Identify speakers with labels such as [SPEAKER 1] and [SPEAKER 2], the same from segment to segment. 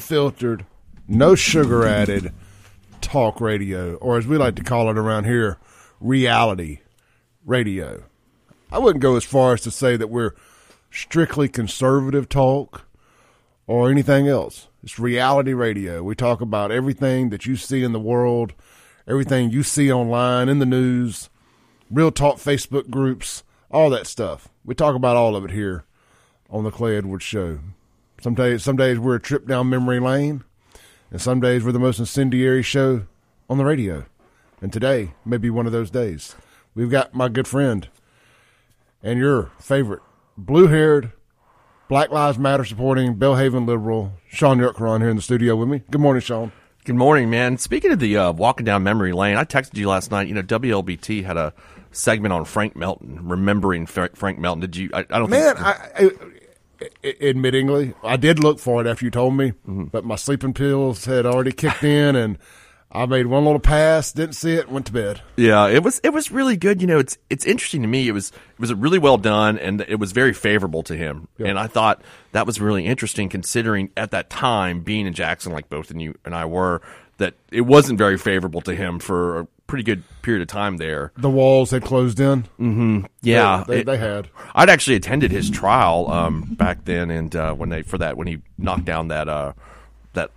[SPEAKER 1] unfiltered, no sugar added talk radio, or as we like to call it around here, reality radio. I wouldn't go as far as to say that we're strictly conservative talk or anything else. It's reality radio. We talk about everything that you see in the world, everything you see online, in the news, real talk Facebook groups, all that stuff. We talk about all of it here on the Clay Edwards Show. Some days, some days we're a trip down memory lane, and some days we're the most incendiary show on the radio. And today may be one of those days. We've got my good friend and your favorite blue haired, Black Lives Matter supporting Belhaven liberal, Shaun Yurtkuran here in the studio with me. Good morning, Shaun.
[SPEAKER 2] Good morning, man. Speaking of the uh, walking down memory lane, I texted you last night. You know, WLBT had a segment on Frank Melton, remembering Frank Melton. Did you? I, I don't
[SPEAKER 1] Man,
[SPEAKER 2] think.
[SPEAKER 1] I- admittingly, I did look for it after you told me,
[SPEAKER 2] Mm-hmm.
[SPEAKER 1] but my sleeping pills had already kicked in, and I made one little pass, didn't see it, went to bed.
[SPEAKER 2] Yeah, it was it was really good. You know, it's it's interesting to me. It was it was really well done, and it was very favorable to him. And I thought that was really interesting, considering at that time being in Jackson, like both of you and I were, that it wasn't very favorable to him for a pretty good period of time there.
[SPEAKER 1] The walls had closed in.
[SPEAKER 2] Yeah,
[SPEAKER 1] they,
[SPEAKER 2] it-
[SPEAKER 1] they had.
[SPEAKER 2] I'd actually attended his trial um, back then, and uh, when they for that when he knocked down that uh, that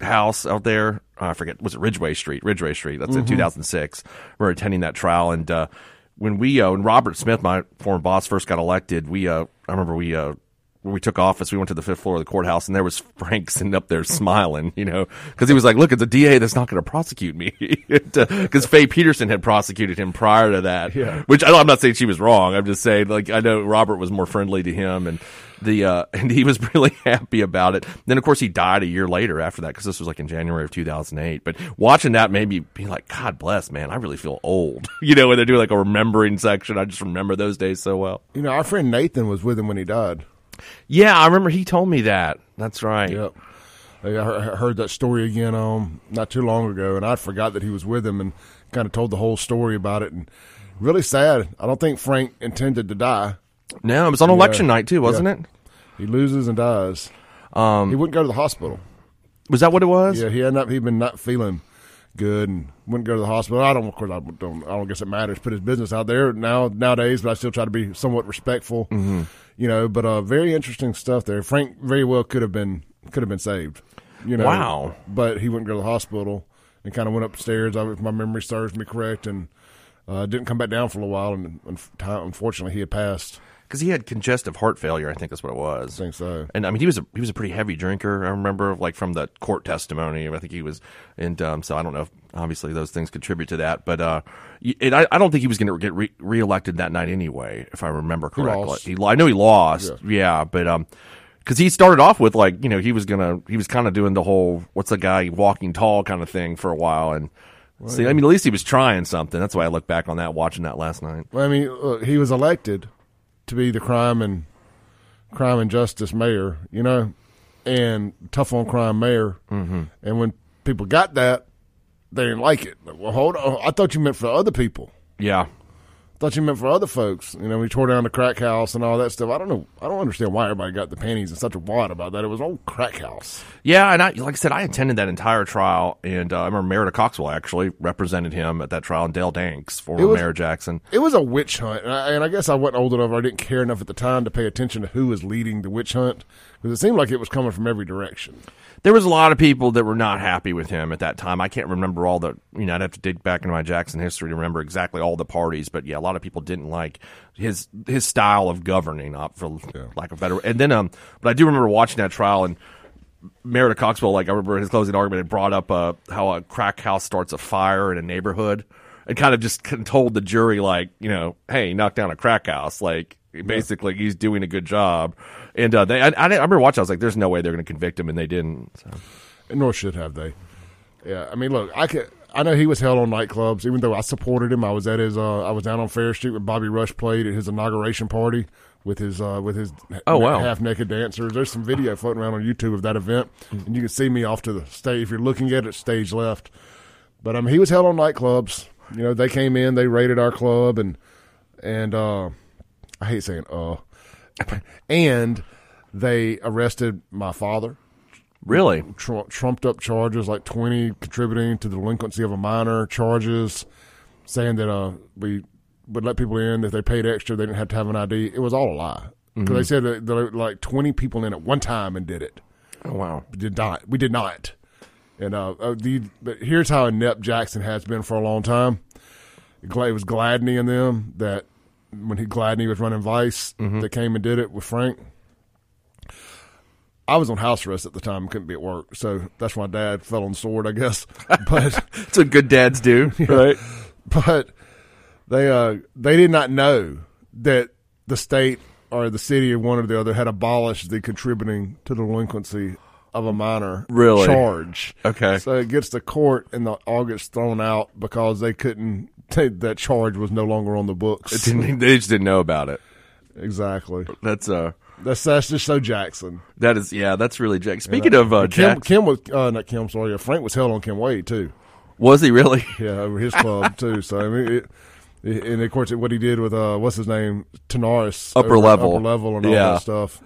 [SPEAKER 2] house out there, uh, I forget was it Ridgeway Street, Ridgeway Street. That's in 2006. We are attending that trial, and uh, when we uh, when Robert Smith, my former boss, first got elected, we uh, I remember we. Uh, we took office, we went to the fifth floor of the courthouse, and there was Frank sitting up there smiling, you know, because he was like, "Look, it's a DA that's not going to prosecute me," because Faye Peterson had prosecuted him prior to that.
[SPEAKER 1] Yeah.
[SPEAKER 2] Which I, I'm not saying she was wrong. I'm just saying, like, I know Robert was more friendly to him, and the uh, and he was really happy about it. Then, of course, he died a year later after that because this was like in January of 2008. But watching that made me be like, God bless, man, I really feel old. you know, when they're doing like a remembering section, I just remember those days so well.
[SPEAKER 1] You know, our friend Nathan was with him when he died.
[SPEAKER 2] Yeah, I remember he told me that. That's right.
[SPEAKER 1] Yep. I heard that story again um, not too long ago, and I forgot that he was with him and kind of told the whole story about it. And really sad. I don't think Frank intended to die.
[SPEAKER 2] No, it was on election night too, wasn't
[SPEAKER 1] Yeah.
[SPEAKER 2] it?
[SPEAKER 1] He loses and dies. Um, he wouldn't go to the hospital.
[SPEAKER 2] Was that what it was?
[SPEAKER 1] Yeah, he ended up he'd been not feeling good and wouldn't go to the hospital. I don't, of course, I don't. I don't guess it matters. Put his business out there now nowadays, but I still try to be somewhat respectful.
[SPEAKER 2] Mm-hmm.
[SPEAKER 1] You know, but uh, very interesting stuff there. Frank very well could have been could have been saved. You know,
[SPEAKER 2] Wow.
[SPEAKER 1] But he wouldn't go to the hospital and kind of went upstairs. I- If my memory serves me correct, and uh, didn't come back down for a while. And, and unfortunately, he had passed.
[SPEAKER 2] Because he had congestive heart failure. I think that's what it was.
[SPEAKER 1] I think so.
[SPEAKER 2] And I mean, he was a he was a pretty heavy drinker. I remember, like from the court testimony. I think he was, and um, so I don't know. if Obviously, those things contribute to that. But uh, and I, I don't think he was going to get re- reelected that night anyway, if I remember correctly.
[SPEAKER 1] lost.
[SPEAKER 2] He, I know he lost. Yeah, but um, because he started off with like you know he was gonna he was kind of doing the whole what's the guy walking tall kind of thing for a while and. See, I mean, at least he was trying something. That's why I look back on that, watching that last night.
[SPEAKER 1] Well, I mean, look, he was elected to be the crime and crime and justice mayor, you know, and tough on crime mayor. Mm-hmm. And when people got that, they didn't like it. Like, well, hold on, I thought you meant for other people.
[SPEAKER 2] Yeah,
[SPEAKER 1] thought you meant for other folks. You know, we tore down the crack house and all that stuff. I don't know. I don't understand why everybody got the panties in such a wad about that. It was an old crack house.
[SPEAKER 2] Yeah, and I, like I said, I attended that entire trial, and uh, I remember Merrida Coxwell actually represented him at that trial, and Dale Danks, former
[SPEAKER 1] was-
[SPEAKER 2] Mayor Jackson.
[SPEAKER 1] It was a witch hunt, and I, and I guess I wasn't old enough. Or I didn't care enough at the time to pay attention to who was leading the witch hunt because it seemed like it was coming from every direction.
[SPEAKER 2] There was a lot of people that were not happy with him at that time. I can't remember all the, you know, I'd have to dig back into my Jackson history to remember exactly all the parties, but yeah, a lot of people didn't like his his style of governing, uh, for lack of better. And then, um, but I do remember watching that trial and. Merrida Coxwell, like I remember his closing argument, had brought up uh, how a crack house starts a fire in a neighborhood, and kind of just told the jury, like, you know, hey, knock down a crack house, like basically he's doing a good job. And uh, they, I, I, I remember watching, I was like, there's no way they're going to convict him, and they didn't. So.
[SPEAKER 1] nor should have they. Yeah, I mean, look, I could. I know he was held on nightclubs, even though I supported him. I was at his. Uh, I was down on Farish Street when Bobby Rush played at his inauguration party with his uh, with his
[SPEAKER 2] Oh, wow.
[SPEAKER 1] half naked dancers. There's some video floating around on YouTube of that event, and you can see me off to the stage. If you're looking at it, stage left. But um, he was held on nightclubs. You know, they came in, they raided our club, and and uh, I hate saying uh, and they arrested my father,
[SPEAKER 2] Really?
[SPEAKER 1] tr- trumped up charges like 20 contributing to the delinquency of a minor charges saying that uh we would let people in if they paid extra they didn't have to have an id it was all a lie. Because they said that there were like 20 people in at one time and did it.
[SPEAKER 2] Oh wow.
[SPEAKER 1] we did not. We did not. And uh, uh the but here's how inept jackson has been for a long time. It was gladney and them that when he gladney was running vice they came and did it with frank I was on house arrest at the time, couldn't be at work, so that's why Dad fell on the sword, I guess. But
[SPEAKER 2] It's what good dads do, right?
[SPEAKER 1] but they uh they did not know that the state or the city or one or the other had abolished the contributing to the delinquency of a minor
[SPEAKER 2] Really?
[SPEAKER 1] charge.
[SPEAKER 2] Okay.
[SPEAKER 1] So it gets to court and the all gets thrown out because they couldn't that charge was no longer on the books.
[SPEAKER 2] Didn't- they just didn't know about it.
[SPEAKER 1] exactly.
[SPEAKER 2] That's uh
[SPEAKER 1] That's that's just so Jackson.
[SPEAKER 2] that is yeah, that's really Jack. Speaking of uh,
[SPEAKER 1] Kim
[SPEAKER 2] Jack,
[SPEAKER 1] Kim was uh, not Kim, sorry, uh, Frank was held on Kim Wade too.
[SPEAKER 2] was he really?
[SPEAKER 1] Yeah, over his club too. So I mean, it, it, and of course, what he did with uh, what's his name, Tanaris,
[SPEAKER 2] Upper
[SPEAKER 1] over
[SPEAKER 2] level.
[SPEAKER 1] upper level, and all
[SPEAKER 2] Yeah.
[SPEAKER 1] that stuff.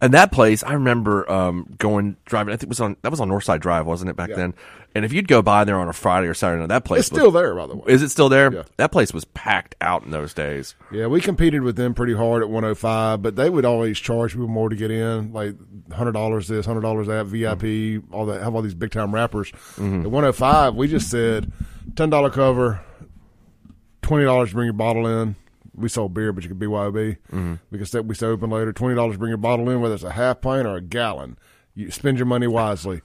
[SPEAKER 2] And that place, I remember um, going driving. I think it was on that was on Northside Drive, wasn't it back
[SPEAKER 1] Yeah.
[SPEAKER 2] then? And if you'd go by there on a Friday or Saturday night, that place
[SPEAKER 1] It's
[SPEAKER 2] was,
[SPEAKER 1] still there, by the way.
[SPEAKER 2] is it still there?
[SPEAKER 1] Yeah.
[SPEAKER 2] That place was packed out in those days.
[SPEAKER 1] Yeah, we competed with them pretty hard at 105, but they would always charge people more to get in, like hundred dollars this, hundred dollars that, VIP, all that. Have all these big time rappers. At 105, we just said ten dollar cover, twenty dollars to bring your bottle in. We sold beer, but you could BYOB. Mm-hmm. We could we stay open later. Twenty dollars to bring your bottle in, whether it's a half pint or a gallon. You spend your money wisely,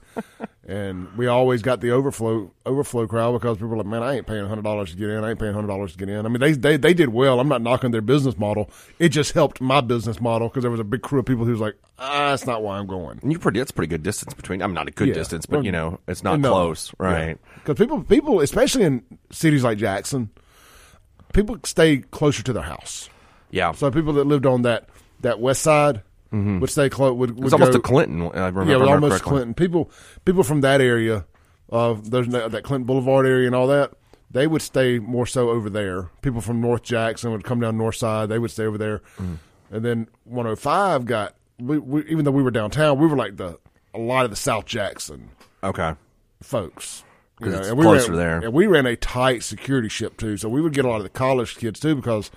[SPEAKER 1] and we always got the overflow overflow crowd because people were like, "Man, I ain't paying hundred dollars to get in. I ain't paying hundred dollars to get in." I mean, they they they did well. I'm not knocking their business model. It just helped my business model because there was a big crew of people who was like, "Ah, that's not why I'm going."
[SPEAKER 2] And you pretty that's pretty good distance between. I'm not a good
[SPEAKER 1] Yeah.
[SPEAKER 2] distance, but you know it's not
[SPEAKER 1] No.
[SPEAKER 2] close, right?
[SPEAKER 1] Because people, people, especially in cities like Jackson, people stay closer to their house.
[SPEAKER 2] Yeah,
[SPEAKER 1] So people that lived on that that west side would stay close. Would, would
[SPEAKER 2] it's almost
[SPEAKER 1] go,
[SPEAKER 2] a Clinton. I remember,
[SPEAKER 1] yeah, it was almost
[SPEAKER 2] correctly.
[SPEAKER 1] Clinton. People, people from that area, uh, there's that Clinton Boulevard area and all that. They would stay more so over there. People from North Jackson would come down North Side. They would stay over there,
[SPEAKER 2] Mm.
[SPEAKER 1] and then 105 got. We, we, even though we were downtown, we were like the a lot of the South Jackson
[SPEAKER 2] Okay,
[SPEAKER 1] folks.
[SPEAKER 2] 'Cause it's
[SPEAKER 1] and we
[SPEAKER 2] closer
[SPEAKER 1] ran,
[SPEAKER 2] there.
[SPEAKER 1] And we ran a tight security ship too, so we would get a lot of the college kids too because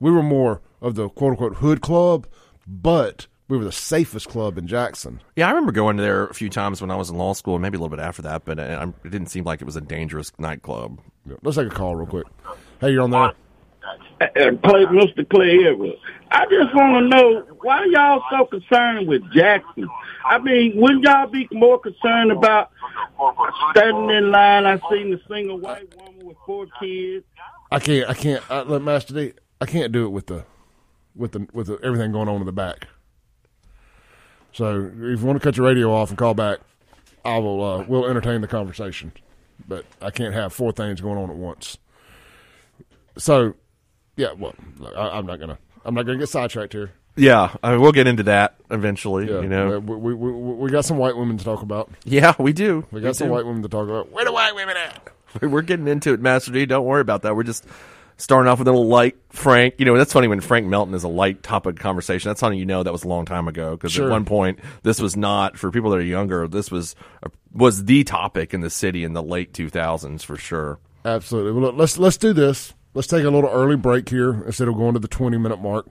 [SPEAKER 1] we were more of the quote unquote hood club, but we were the safest club in Jackson.
[SPEAKER 2] yeah, I remember going there a few times when I was in law school, and maybe a little bit after that. But uh, it didn't seem like it was a dangerous nightclub.
[SPEAKER 1] Yeah, Let's take a call real quick. Hey, you're on there.
[SPEAKER 3] uh, Clay, Mr. Clay Edwards. I just want to know why y'all so concerned with Jackson. I mean, wouldn't y'all be more concerned about standing in line? I seen a single white woman with four kids.
[SPEAKER 1] I can't. I can't. I, look, Master D. I can't do it with the, with the with the, everything going on in the back. So if you want to cut your radio off and call back, I will. Uh, we'll entertain the conversation, but I can't have four things going on at once. So, yeah. Well, look, I, I'm not gonna. I'm not gonna get sidetracked here.
[SPEAKER 2] Yeah, I mean, we'll get into that eventually.
[SPEAKER 1] Yeah,
[SPEAKER 2] You know,
[SPEAKER 1] we, we, we, we got some white women to talk about.
[SPEAKER 2] yeah, we do.
[SPEAKER 1] We got some
[SPEAKER 2] do.
[SPEAKER 1] white women to talk about. Where the white women at?
[SPEAKER 2] We're getting into it, Master D. Don't worry about that. We're just starting off with a little light Frank. You know, that's funny when Frank Melton is a light topic conversation. That's how you know that was a long time ago because
[SPEAKER 1] Sure.
[SPEAKER 2] at one point this was not for people that are younger. This was was the topic in the city in the late 2000s for sure.
[SPEAKER 1] Absolutely. Well, look, let's let's do this. Let's take a little early break here instead of going to the 20 minute mark.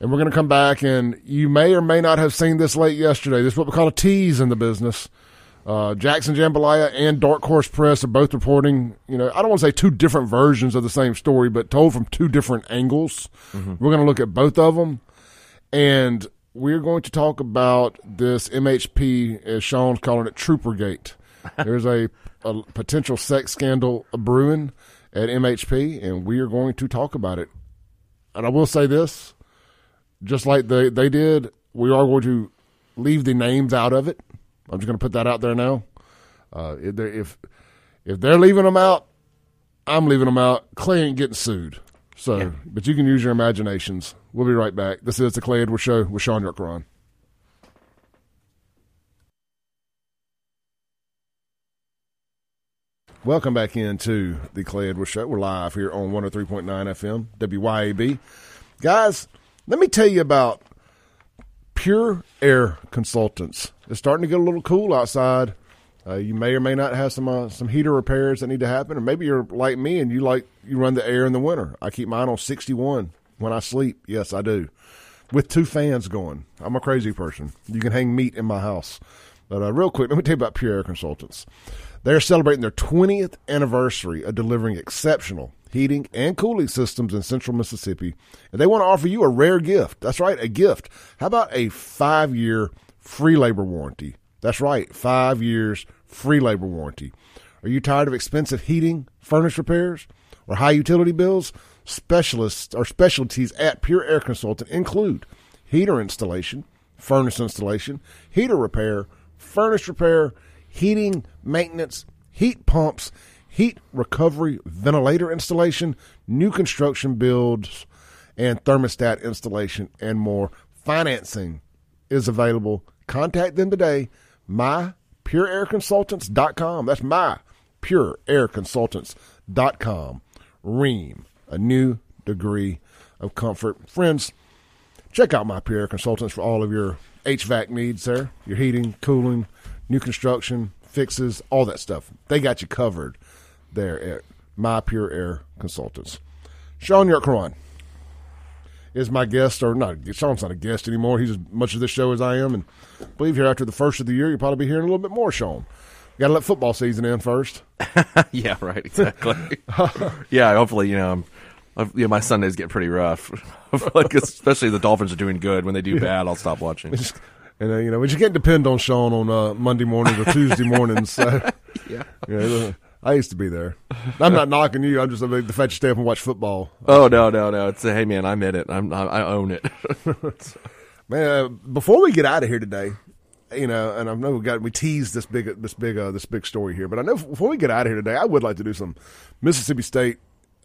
[SPEAKER 1] And we're going to come back, and you may or may not have seen this late yesterday. This is what we call a tease in the business. Uh, Jackson Jambalaya and Dark Horse Press are both reporting, you know, I don't want to say two different versions of the same story, but told from two different angles. We're going to look at both of them. And we're going to talk about this MHP, as Shaun's calling it, Troopergate. There's a, a potential sex scandal brewing at MHP, and we are going to talk about it. And I will say this, just like they, they did, we are going to leave the names out of it. I'm just going to put that out there now. Uh, if, they're, if if they're leaving them out, I'm leaving them out. Clay ain't getting sued. So, but you can use your imaginations. We'll be right back. This is the Clay Edwards Show with Shaun Yurtkuran. Welcome back into the Clay Edwards Show. We're live here on 103.9 FM, WYAB. Guys, let me tell you about Pure Air Consultants it's starting to get a little cool outside. Uh, you may or may not have some uh, some heater repairs that need to happen, or maybe you're like me and you like you run the air in the winter. I keep mine on 61 when I sleep. Yes, I do, with two fans going. I'm a crazy person. You can hang meat in my house. But uh, real quick, let me tell you about Pure Air Consultants. They're celebrating their 20th anniversary of delivering exceptional heating and cooling systems in central Mississippi, and they want to offer you a rare gift. That's right, a gift. How about a five year free labor warranty? That's right, five years free labor warranty. Are you tired of expensive heating, furnace repairs, or high utility bills? Specialists or specialties at Pure Air Consultant include heater installation, furnace installation, heater repair, furnace repair, heating, maintenance, heat pumps, heat recovery, ventilator installation, new construction builds, and thermostat installation, and more. Financing is available. Contact them today. MyPureAirConsultants.com. That's MyPureAirConsultants.com. Ream, a new degree of comfort. Friends, check out My Pure Air Consultants for all of your HVAC needs there, your heating, cooling, new construction, fixes, all that stuff. They got you covered there at My Pure Air Consultants. Shaun York is my guest, or not, Shaun's not a guest anymore. He's as much of this show as I am, and I believe here after the first of the year, you'll probably be hearing a little bit more, Shaun. Got to let football season in first.
[SPEAKER 2] yeah, right, exactly. yeah, hopefully, you know, yeah, my Sundays get pretty rough. like, especially the Dolphins are doing good. When they do bad, I'll stop watching.
[SPEAKER 1] And uh, you know, but you can't depend on Shaun on uh, Monday mornings or Tuesday mornings. So,
[SPEAKER 2] yeah.
[SPEAKER 1] You know, I used to be there. I'm not knocking you. I'm just I mean, the fact you stay up and watch football.
[SPEAKER 2] Oh no, no, no! It's a, hey man, I'm in it. I'm I own it.
[SPEAKER 1] man, uh, before we get out of here today, you know, and I know we got we teased this big this big uh, this big story here, but I know before we get out of here today, I would like to do some Mississippi State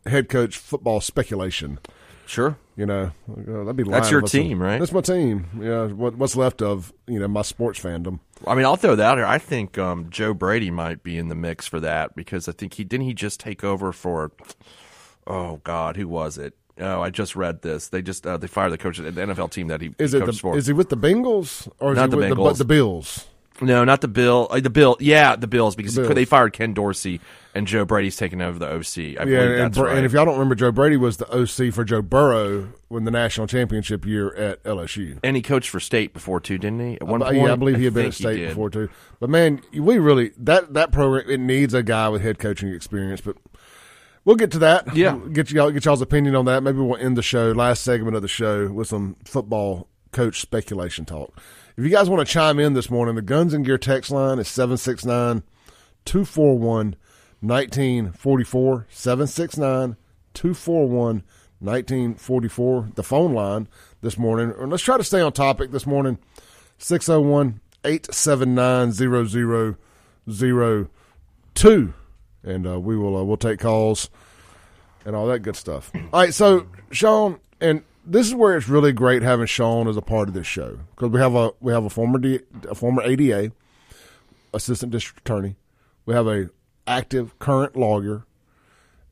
[SPEAKER 1] head coach football speculation.
[SPEAKER 2] Sure.
[SPEAKER 1] You know, that'd be
[SPEAKER 2] that's your team, right?
[SPEAKER 1] That's my team. Yeah, what, what's left of you know my sports fandom.
[SPEAKER 2] I mean, I'll throw that out here. I think um, Joe Brady might be in the mix for that because I think he didn't he just take over for oh God, who was it? Oh, I just read this. They just uh, they fired the coach of the NFL team that he
[SPEAKER 1] is it.
[SPEAKER 2] The,
[SPEAKER 1] for. Is he with the Bengals or is
[SPEAKER 2] Not
[SPEAKER 1] he
[SPEAKER 2] the
[SPEAKER 1] with
[SPEAKER 2] Bengals.
[SPEAKER 1] The, the Bills?
[SPEAKER 2] No, not the Bill. Uh, the Bill, yeah, the Bills because the Bills. they fired Ken Dorsey and Joe Brady's taking over the OC. I yeah,
[SPEAKER 1] and,
[SPEAKER 2] right.
[SPEAKER 1] and, if y'all don't remember, Joe Brady was the OC for Joe Burrow when the national championship year at LSU.
[SPEAKER 2] And he coached for State before too, didn't he? At one
[SPEAKER 1] uh,
[SPEAKER 2] point,
[SPEAKER 1] yeah, I believe he had been at State before too. But man, we really that that program it needs a guy with head coaching experience, but. We'll get to that.
[SPEAKER 2] Yeah,
[SPEAKER 1] we'll get y'all get y'all's opinion on that. Maybe we'll end the show, last segment of the show, with some football coach speculation talk. If you guys want to chime in this morning, the Guns and Gear text line is 769 241 1944. 769 241 1944. The phone line this morning. And let's try to stay on topic this morning 601 879 0002. And uh, we will uh, we'll take calls and all that good stuff. All right, so Shaun, and this is where it's really great having Shaun as a part of this show because we have a we have a former D, a former ADA, assistant district attorney, we have a active current lawyer,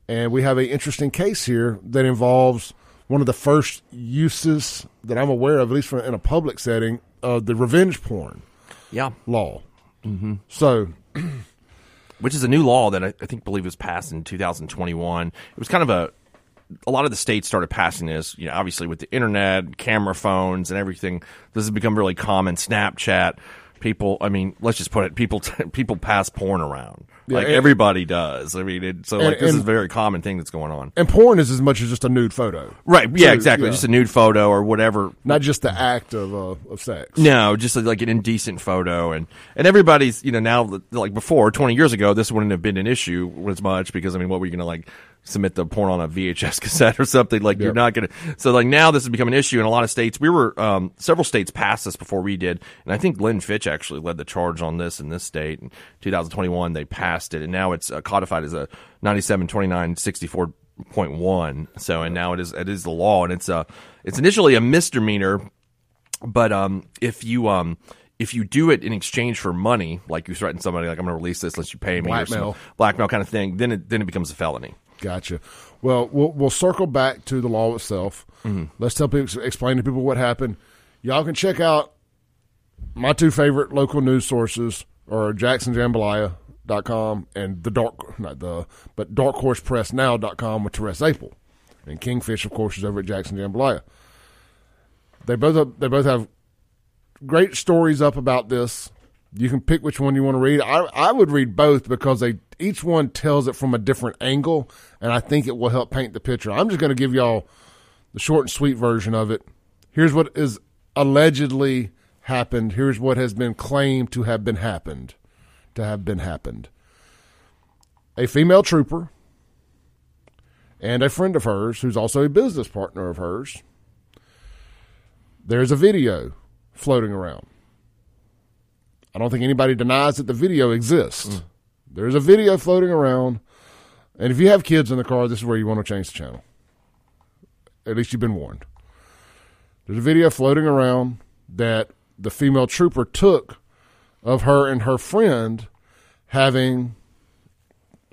[SPEAKER 1] and we have an interesting case here that involves one of the first uses that I'm aware of, at least in a public setting, of the revenge porn,
[SPEAKER 2] yeah,
[SPEAKER 1] law.
[SPEAKER 2] Mm-hmm.
[SPEAKER 1] So.
[SPEAKER 2] Which is a new law that I, I think believe was passed in 2021. It was kind of a a lot of the states started passing this, you know, obviously with the internet, camera phones, and everything. This has become really common. Snapchat, people. I mean, let's just put it: people people pass porn around. Yeah, like and, everybody does. I mean, it, so like and, this is a very common thing that's going on.
[SPEAKER 1] And porn is as much as just a nude photo,
[SPEAKER 2] right? Yeah, exactly. Yeah. Just a nude photo or whatever.
[SPEAKER 1] Not just the act of uh, of sex.
[SPEAKER 2] No, just like an indecent photo, and and everybody's you know now like before twenty years ago, this wouldn't have been an issue as much because I mean, what were you going to like submit the porn on a VHS cassette or something. Like yep. you're not going to. So like now this has become an issue in a lot of states. We were um, several states passed this before we did, and I think Lynn Fitch actually led the charge on this in this state. In 2021, they passed it, and now it's uh, codified as a 97, 29, 64 point one. So and now it is it is the law, and it's a it's initially a misdemeanor, but um if you um if you do it in exchange for money, like you threaten somebody, like I'm going to release this unless you pay me,
[SPEAKER 1] blackmail,
[SPEAKER 2] or some blackmail kind of thing, then it then it becomes a felony.
[SPEAKER 1] Gotcha. Well, we'll we'll circle back to the law itself. Mm-hmm. Let's tell people, explain to people what happened. Y'all can check out my two favorite local news sources are jacksonjambalaya.com and the dark not the but darkhorsepressnow.com with Therese Apel. And Kingfish of course is over at Jackson Jambalaya. They both have, they both have great stories up about this. You can pick which one you want to read. I I would read both because they each one tells it from a different angle and I think it will help paint the picture. I'm just going to give y'all the short and sweet version of it. Here's what is allegedly happened. Here's what has been claimed to have been happened, to have been happened. A female trooper and a friend of hers, who's also a business partner of hers. There's a video floating around. I don't think anybody denies that the video exists. Mm. There's a video floating around, and if you have kids in the car, this is where you want to change the channel. At least you've been warned. There's a video floating around that the female trooper took of her and her friend having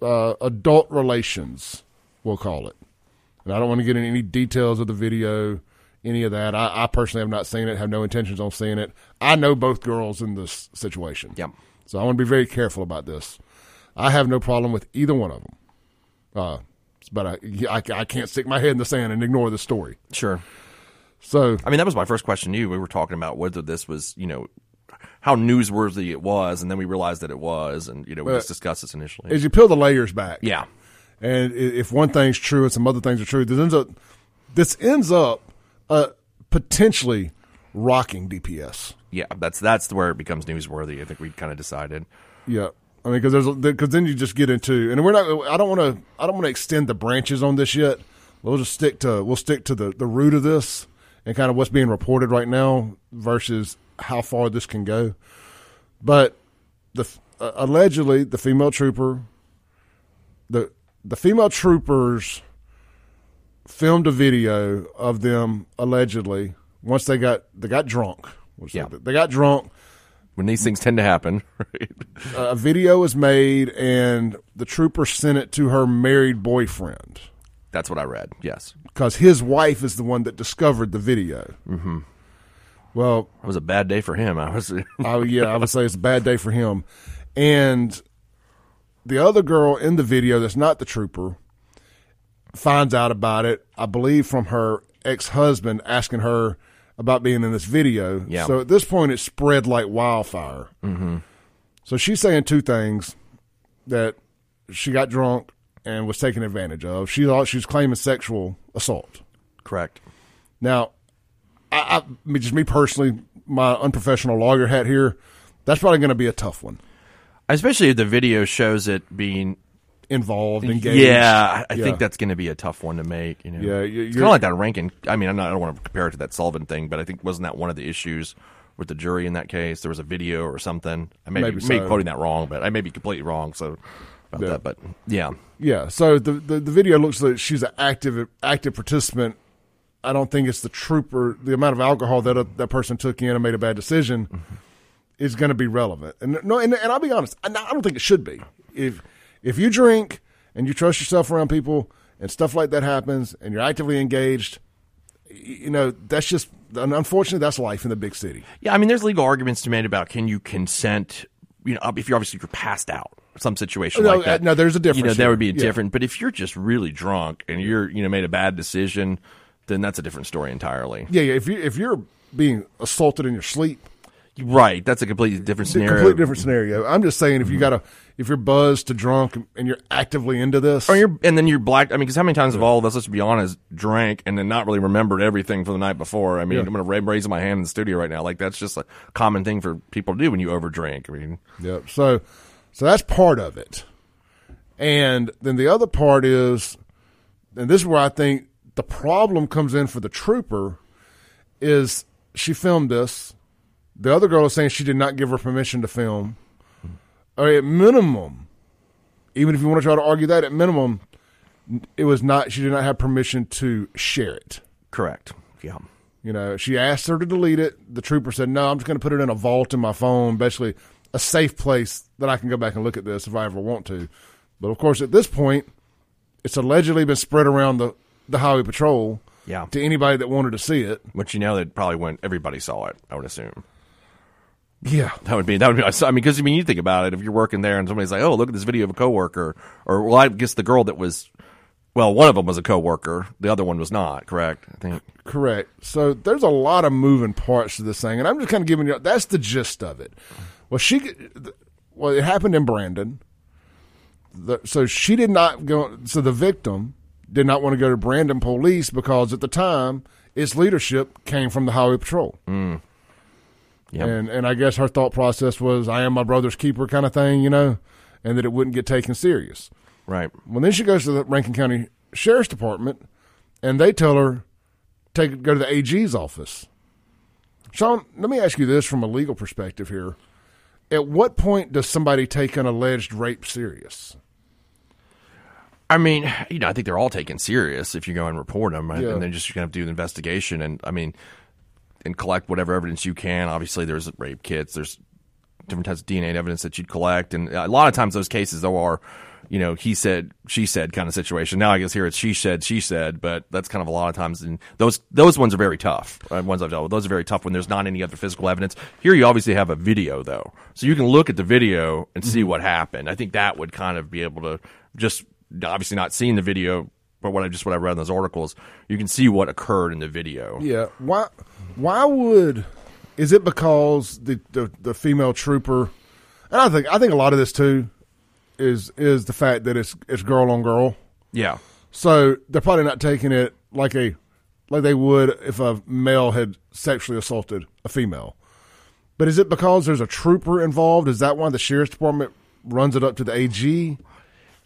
[SPEAKER 1] uh, adult relations, we'll call it. And I don't want to get into any details of the video, any of that. I, I, personally have not seen it, have no intentions on seeing it. I know both girls in this situation.
[SPEAKER 2] Yep.
[SPEAKER 1] So I want to be very careful about this. I have no problem with either one of them. Uh, but I, I, I can't stick my head in the sand and ignore the story.
[SPEAKER 2] Sure.
[SPEAKER 1] So,
[SPEAKER 2] I mean, that was my first question to you. We were talking about whether this was, you know, how newsworthy it was, and then we realized that it was, and you know, we just discussed this initially.
[SPEAKER 1] As you peel the layers back,
[SPEAKER 2] yeah,
[SPEAKER 1] and if one thing's true and some other things are true, this ends up this ends up uh, potentially rocking DPS.
[SPEAKER 2] Yeah, that's that's where it becomes newsworthy. I think we kind of decided.
[SPEAKER 1] Yeah, I mean, because there's because then you just get into, and we're not. I don't want to. I don't want to extend the branches on this yet. We'll just stick to. We'll stick to the the root of this and kind of what's being reported right now versus how far this can go. But the uh, allegedly the female trooper, the the female troopers filmed a video of them allegedly once they got they got drunk.
[SPEAKER 2] Yeah.
[SPEAKER 1] They got drunk
[SPEAKER 2] when these things tend to happen. Right?
[SPEAKER 1] A video was made, and the trooper sent it to her married boyfriend.
[SPEAKER 2] That's what I read. Yes,
[SPEAKER 1] because his wife is the one that discovered the video.
[SPEAKER 2] Mm-hmm.
[SPEAKER 1] Well,
[SPEAKER 2] it was a bad day for him. I was.
[SPEAKER 1] oh yeah, I would say it's a bad day for him. And the other girl in the video, that's not the trooper, finds out about it. I believe from her ex husband asking her about being in this video.
[SPEAKER 2] Yeah.
[SPEAKER 1] So at this point, it spread like wildfire.
[SPEAKER 2] Mm-hmm.
[SPEAKER 1] So she's saying two things that she got drunk and was taken advantage of. She thought she was claiming sexual assault.
[SPEAKER 2] Correct.
[SPEAKER 1] Now, I, I just me personally, my unprofessional lawyer hat here, that's probably going to be a tough one.
[SPEAKER 2] Especially if the video shows it being
[SPEAKER 1] involved, engaged.
[SPEAKER 2] Yeah, I yeah. think that's going to be a tough one to make. You know,
[SPEAKER 1] yeah,
[SPEAKER 2] it's kind of like that Rankin. I mean, I'm not, I don't want to compare it to that Sullivan thing, but I think wasn't that one of the issues with the jury in that case? There was a video or something. I may,
[SPEAKER 1] Maybe
[SPEAKER 2] be,
[SPEAKER 1] so.
[SPEAKER 2] may be quoting that wrong, but I may be completely wrong. So about
[SPEAKER 1] Yeah.
[SPEAKER 2] that, but yeah,
[SPEAKER 1] Yeah. So the, the the video looks like she's an active active participant. I don't think it's the trooper. The amount of alcohol that a, that person took in and made a bad decision mm-hmm. is going to be relevant. And no, and, and I'll be honest, I I don't think it should be. If if you drink and you trust yourself around people and stuff like that happens, and you're actively engaged, you know that's just unfortunately that's life in the big city.
[SPEAKER 2] yeah. I mean, there's legal arguments to be made about can you consent. You know, if you're obviously you're passed out, some situation
[SPEAKER 1] No,
[SPEAKER 2] like that.
[SPEAKER 1] no, there's a
[SPEAKER 2] You
[SPEAKER 1] difference
[SPEAKER 2] know, that would be
[SPEAKER 1] Yeah.
[SPEAKER 2] different. But if you're just really drunk and you're you know made a bad decision, then that's a different story entirely.
[SPEAKER 1] Yeah, yeah. If you if you're being assaulted in your sleep,
[SPEAKER 2] Right, that's a completely different scenario.
[SPEAKER 1] completely different scenario. I'm just saying, if you mm-hmm. got a, if you're buzzed to drunk and you're actively into this,
[SPEAKER 2] Or you're, and then you're black. I mean, because how many times have all of us, let's be honest, drank and then not really remembered everything from the night before? I mean,
[SPEAKER 1] Yeah.
[SPEAKER 2] I'm going to raise my hand in the studio right now. Like that's just a common thing for people to do when you overdrink. I mean,
[SPEAKER 1] Yep. So, so that's part of it, and then the other part is, and this is where I think the problem comes in for the trooper, is she filmed this. The other girl is saying she did not give her permission to film. Or at minimum, even if you want to try to argue that, at minimum, it was not. She did not have permission to share it.
[SPEAKER 2] correct. Yeah.
[SPEAKER 1] You know, she asked her to delete it. The trooper said, "No, I'm just going to put it in a vault in my phone, basically a safe place that I can go back and look at this if I ever want to." But of course, at this point, it's allegedly been spread around the the highway patrol
[SPEAKER 2] Yeah.
[SPEAKER 1] to anybody that wanted to see it.
[SPEAKER 2] Which you know that probably when everybody saw it, I would assume.
[SPEAKER 1] Yeah.
[SPEAKER 2] That would be that would be. I mean, because I mean, you think about it. If you're working there and somebody's like, "Oh, look at this video of a coworker," or well, I guess the girl that was, well, one of them was a coworker. The other one was not. Correct. I think.
[SPEAKER 1] Correct. So there's a lot of moving parts to this thing, and I'm just kind of giving you that's the gist of it. Well, she, well, it happened in Brandon. The, so she did not go. So the victim did not want to go to Brandon police because at the time its leadership came from the highway patrol. Mm.
[SPEAKER 2] Yep.
[SPEAKER 1] And and I guess her thought process was, "I am my brother's keeper," kind of thing, you know, and that it wouldn't get taken serious.
[SPEAKER 2] Right.
[SPEAKER 1] Well, then she goes to the Rankin County Sheriff's Department, and they tell her take go to the AG's office. Shaun, let me ask you this from a legal perspective here: At what point does somebody take an alleged rape serious?
[SPEAKER 2] I mean, you know, I think they're all taken serious if you go and report them, right?
[SPEAKER 1] Yeah.
[SPEAKER 2] and then just you're gonna have to do the investigation, and I mean, and collect whatever evidence you can. Obviously, there's rape kits, there's different types of DNA evidence that you'd collect, and a lot of times those cases though are, you know, he said, she said kind of situation. Now I guess here it's she said, she said, but that's kind of a lot of times, and those those ones are very tough. Uh, ones I've dealt with, those are very tough when there's not any other physical evidence. Here you obviously have a video though, so you can look at the video and see what happened. I think that would kind of be able to just obviously not seeing the video, but what I just what I read in those articles, you can see what occurred in the video.
[SPEAKER 1] Yeah. Why? Why would? Is it because the the, the female trooper? And I think I think a lot of this too is is the fact that it's it's girl on girl.
[SPEAKER 2] Yeah.
[SPEAKER 1] So they're probably not taking it like a like they would if a male had sexually assaulted a female. But is it because there's a trooper involved? Is that why the sheriff's department runs it up to the AG?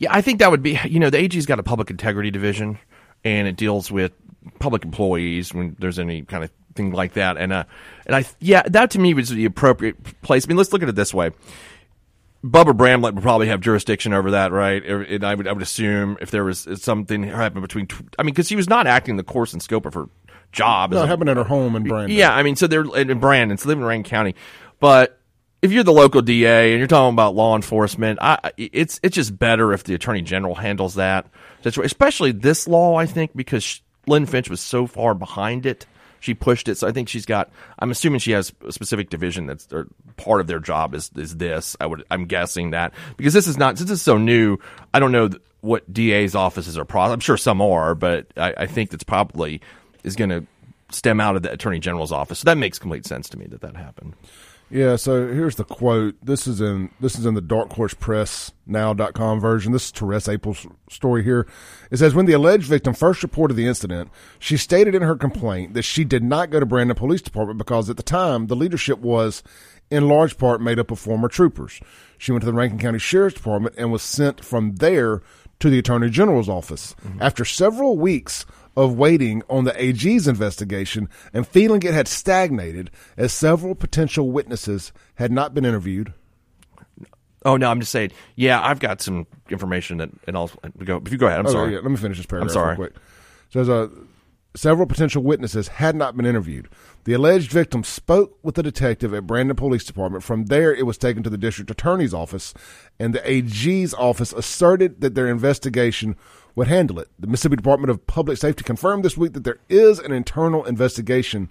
[SPEAKER 2] Yeah, I think that would be. You know, the AG's got a public integrity division, and it deals with public employees when there's any kind of thing like that. And uh, and I yeah, that to me was the appropriate place. I mean, let's look at it this way. Bubba Bramlett would probably have jurisdiction over that, right? And I would, I would assume if there was something happened between, I mean, because he was not acting the course and scope of her job.
[SPEAKER 1] No, it happened at her home in Brandon.
[SPEAKER 2] yeah, I mean, so they're in Brandon, so they live in Rankin County. But if you're the local DA and you're talking about law enforcement, I, it's it's just better if the attorney general handles that. Especially this law, I think, because Lynn Fitch was so far behind it. She pushed it, so I think she's got. I'm assuming she has a specific division that's part of their job is is this. I would. I'm guessing that because this is not since it's so new. I don't know what DA's offices are. Pro- I'm sure some are, but I, I think that's probably is going to stem out of the attorney general's office. So that makes complete sense to me that that happened.
[SPEAKER 1] Yeah, so here's the quote. This is in this is in the Dark Horse Press now.com version. This is Therese Apel's story here. It says when the alleged victim first reported the incident, she stated in her complaint that she did not go to Brandon Police Department because at the time the leadership was in large part made up of former troopers. She went to the Rankin County Sheriff's Department and was sent from there to the Attorney General's office. Mm-hmm. After several weeks of waiting on the AG's investigation and feeling it had stagnated as several potential witnesses had not been interviewed.
[SPEAKER 2] Oh no, I'm just saying. Yeah, I've got some information that, and I'll go. If you go ahead, I'm
[SPEAKER 1] Oh,
[SPEAKER 2] sorry.
[SPEAKER 1] yeah, let me finish this paragraph.
[SPEAKER 2] I'm sorry.
[SPEAKER 1] Real quick. Says uh, several potential witnesses had not been interviewed. The alleged victim spoke with the detective at Brandon Police Department. From there, it was taken to the district attorney's office, and the AG's office asserted that their investigation would handle it. The Mississippi Department of Public Safety confirmed this week that there is an internal investigation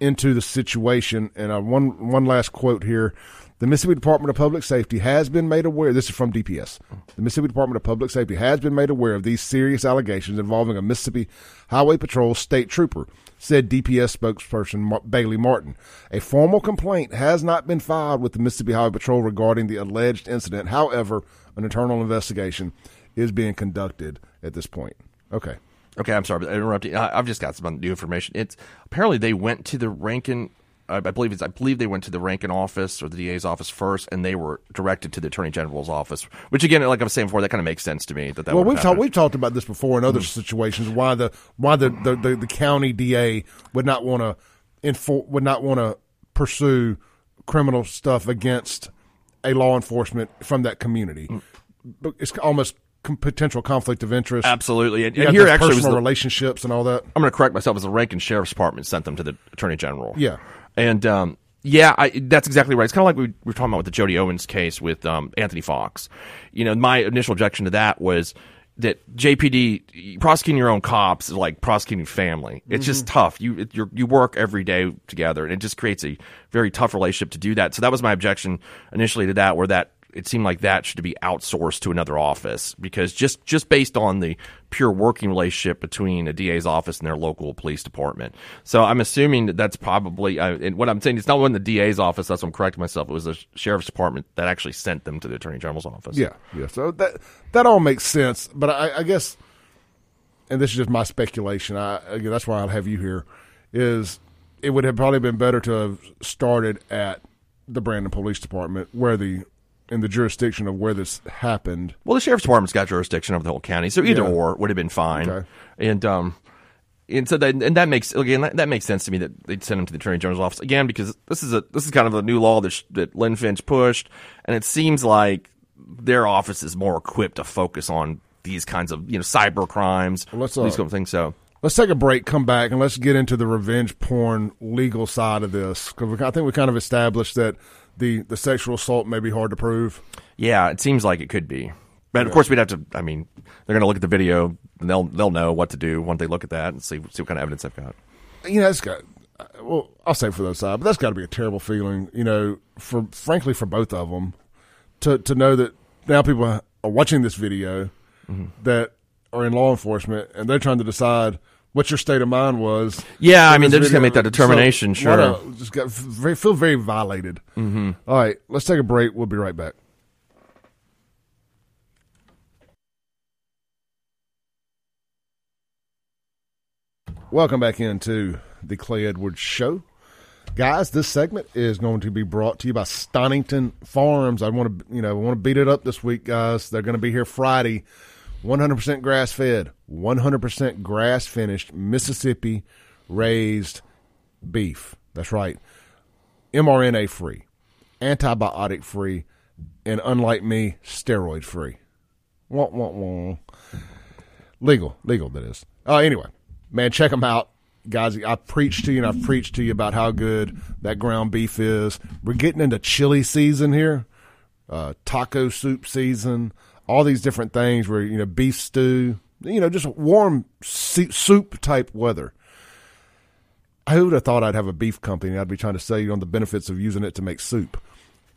[SPEAKER 1] into the situation. And uh, one one last quote here: the Mississippi Department of Public Safety has been made aware. This is from DPS. The Mississippi Department of Public Safety has been made aware of these serious allegations involving a Mississippi Highway Patrol state trooper. Said DPS spokesperson Bailey Martin. A formal complaint has not been filed with the Mississippi Highway Patrol regarding the alleged incident. However, an internal investigation is being conducted at this point. Okay.
[SPEAKER 2] Okay, I'm sorry, but I interrupted. I, I've just got some new information. It's apparently they went to the Rankin. I I believe it's. I believe they went to the Rankin office or the DA's office first, and they were directed to the Attorney General's office. Which again, like I was saying before, that kind of makes sense to me. That that
[SPEAKER 1] well, we've talked we've talked about this before in other
[SPEAKER 2] Mm-hmm.
[SPEAKER 1] situations. Why the why the the, the, the county DA would not want to infor- would not want to pursue criminal stuff against a law enforcement from that community.
[SPEAKER 2] Mm.
[SPEAKER 1] It's almost potential conflict of interest.
[SPEAKER 2] absolutely. And, and here actually was
[SPEAKER 1] personal
[SPEAKER 2] the,
[SPEAKER 1] relationships and all that.
[SPEAKER 2] I'm going to correct myself. As the Rankin Sheriff's Department sent them to the Attorney General.
[SPEAKER 1] Yeah.
[SPEAKER 2] and um, yeah, I, that's exactly right. It's kind of like we were talking about with the Jody Owens case with um, Anthony Fox. You know, my initial objection to that was that JPD prosecuting your own cops is like prosecuting family. It's just tough. You it, you're, you work every day together, and it just creates a very tough relationship to do that. So that was my objection initially to that, where that it seemed like that should be outsourced to another office because just just based on the pure working relationship between a DA's office and their local police department. So I'm assuming that that's probably uh, and what I'm saying. It's not one the DA's office. That's what I'm correcting myself. It was the sheriff's department that actually sent them to the attorney general's office.
[SPEAKER 1] Yeah, yeah. So that that all makes sense, but I, I guess, and this is just my speculation. I again, that's why I'll have you here. Is it would have probably been better to have started at the Brandon Police Department, where the in the jurisdiction of where this happened.
[SPEAKER 2] Well, the sheriff's department's got jurisdiction over the whole county, so either
[SPEAKER 1] Yeah.
[SPEAKER 2] or would have been fine.
[SPEAKER 1] Okay.
[SPEAKER 2] And um, and so that and that makes again that, that makes sense to me that they'd send him to the attorney general's office again because this is a this is kind of a new law that sh- that Lynn Fitch pushed, and it seems like their office is more equipped to focus on these kinds of you know cyber crimes,
[SPEAKER 1] let's,
[SPEAKER 2] these
[SPEAKER 1] uh,
[SPEAKER 2] kind of things. So
[SPEAKER 1] Let's take a break, come back, and let's get into the revenge porn legal side of this because I think we kind of established that the the sexual assault may be hard to prove.
[SPEAKER 2] yeah, it seems like it could be. But of course, we'd have to. I mean, they're going to look at the video, and they'll they'll know what to do once they look at that and see see what kind of evidence they've got.
[SPEAKER 1] you know, it's got. Well, I'll say for those side, but that's got to be a terrible feeling. You know, for frankly, for both of them, to to know that now people are watching this video mm-hmm. that are in law enforcement and they're trying to decide what your state of mind was.
[SPEAKER 2] Yeah, I mean, they're just gonna make that determination,
[SPEAKER 1] So,
[SPEAKER 2] sure.
[SPEAKER 1] just got very feel very violated. Mm-hmm. right, let's take a break. We'll be right back. Welcome back into the Clay Edwards Show. Guys, this segment is going to be brought to you by Stonington Farms. I want to, you know, I want to beat it up this week, guys. They're going to be here Friday. 100% grass fed, 100% grass finished, Mississippi raised beef. That's right. mRNA free, antibiotic free, and unlike me, steroid free. Wah, wah, wah. Legal, legal that is. Uh, anyway, man, check them out, guys. I preached to you, and I've preached to you about how good that ground beef is. We're getting into chili season here, uh, taco soup season, all these different things. Where you know beef stew, you know, just warm soup type weather. Who would have thought I'd have a beef company? I'd be trying to sell you on the benefits of using it to make soup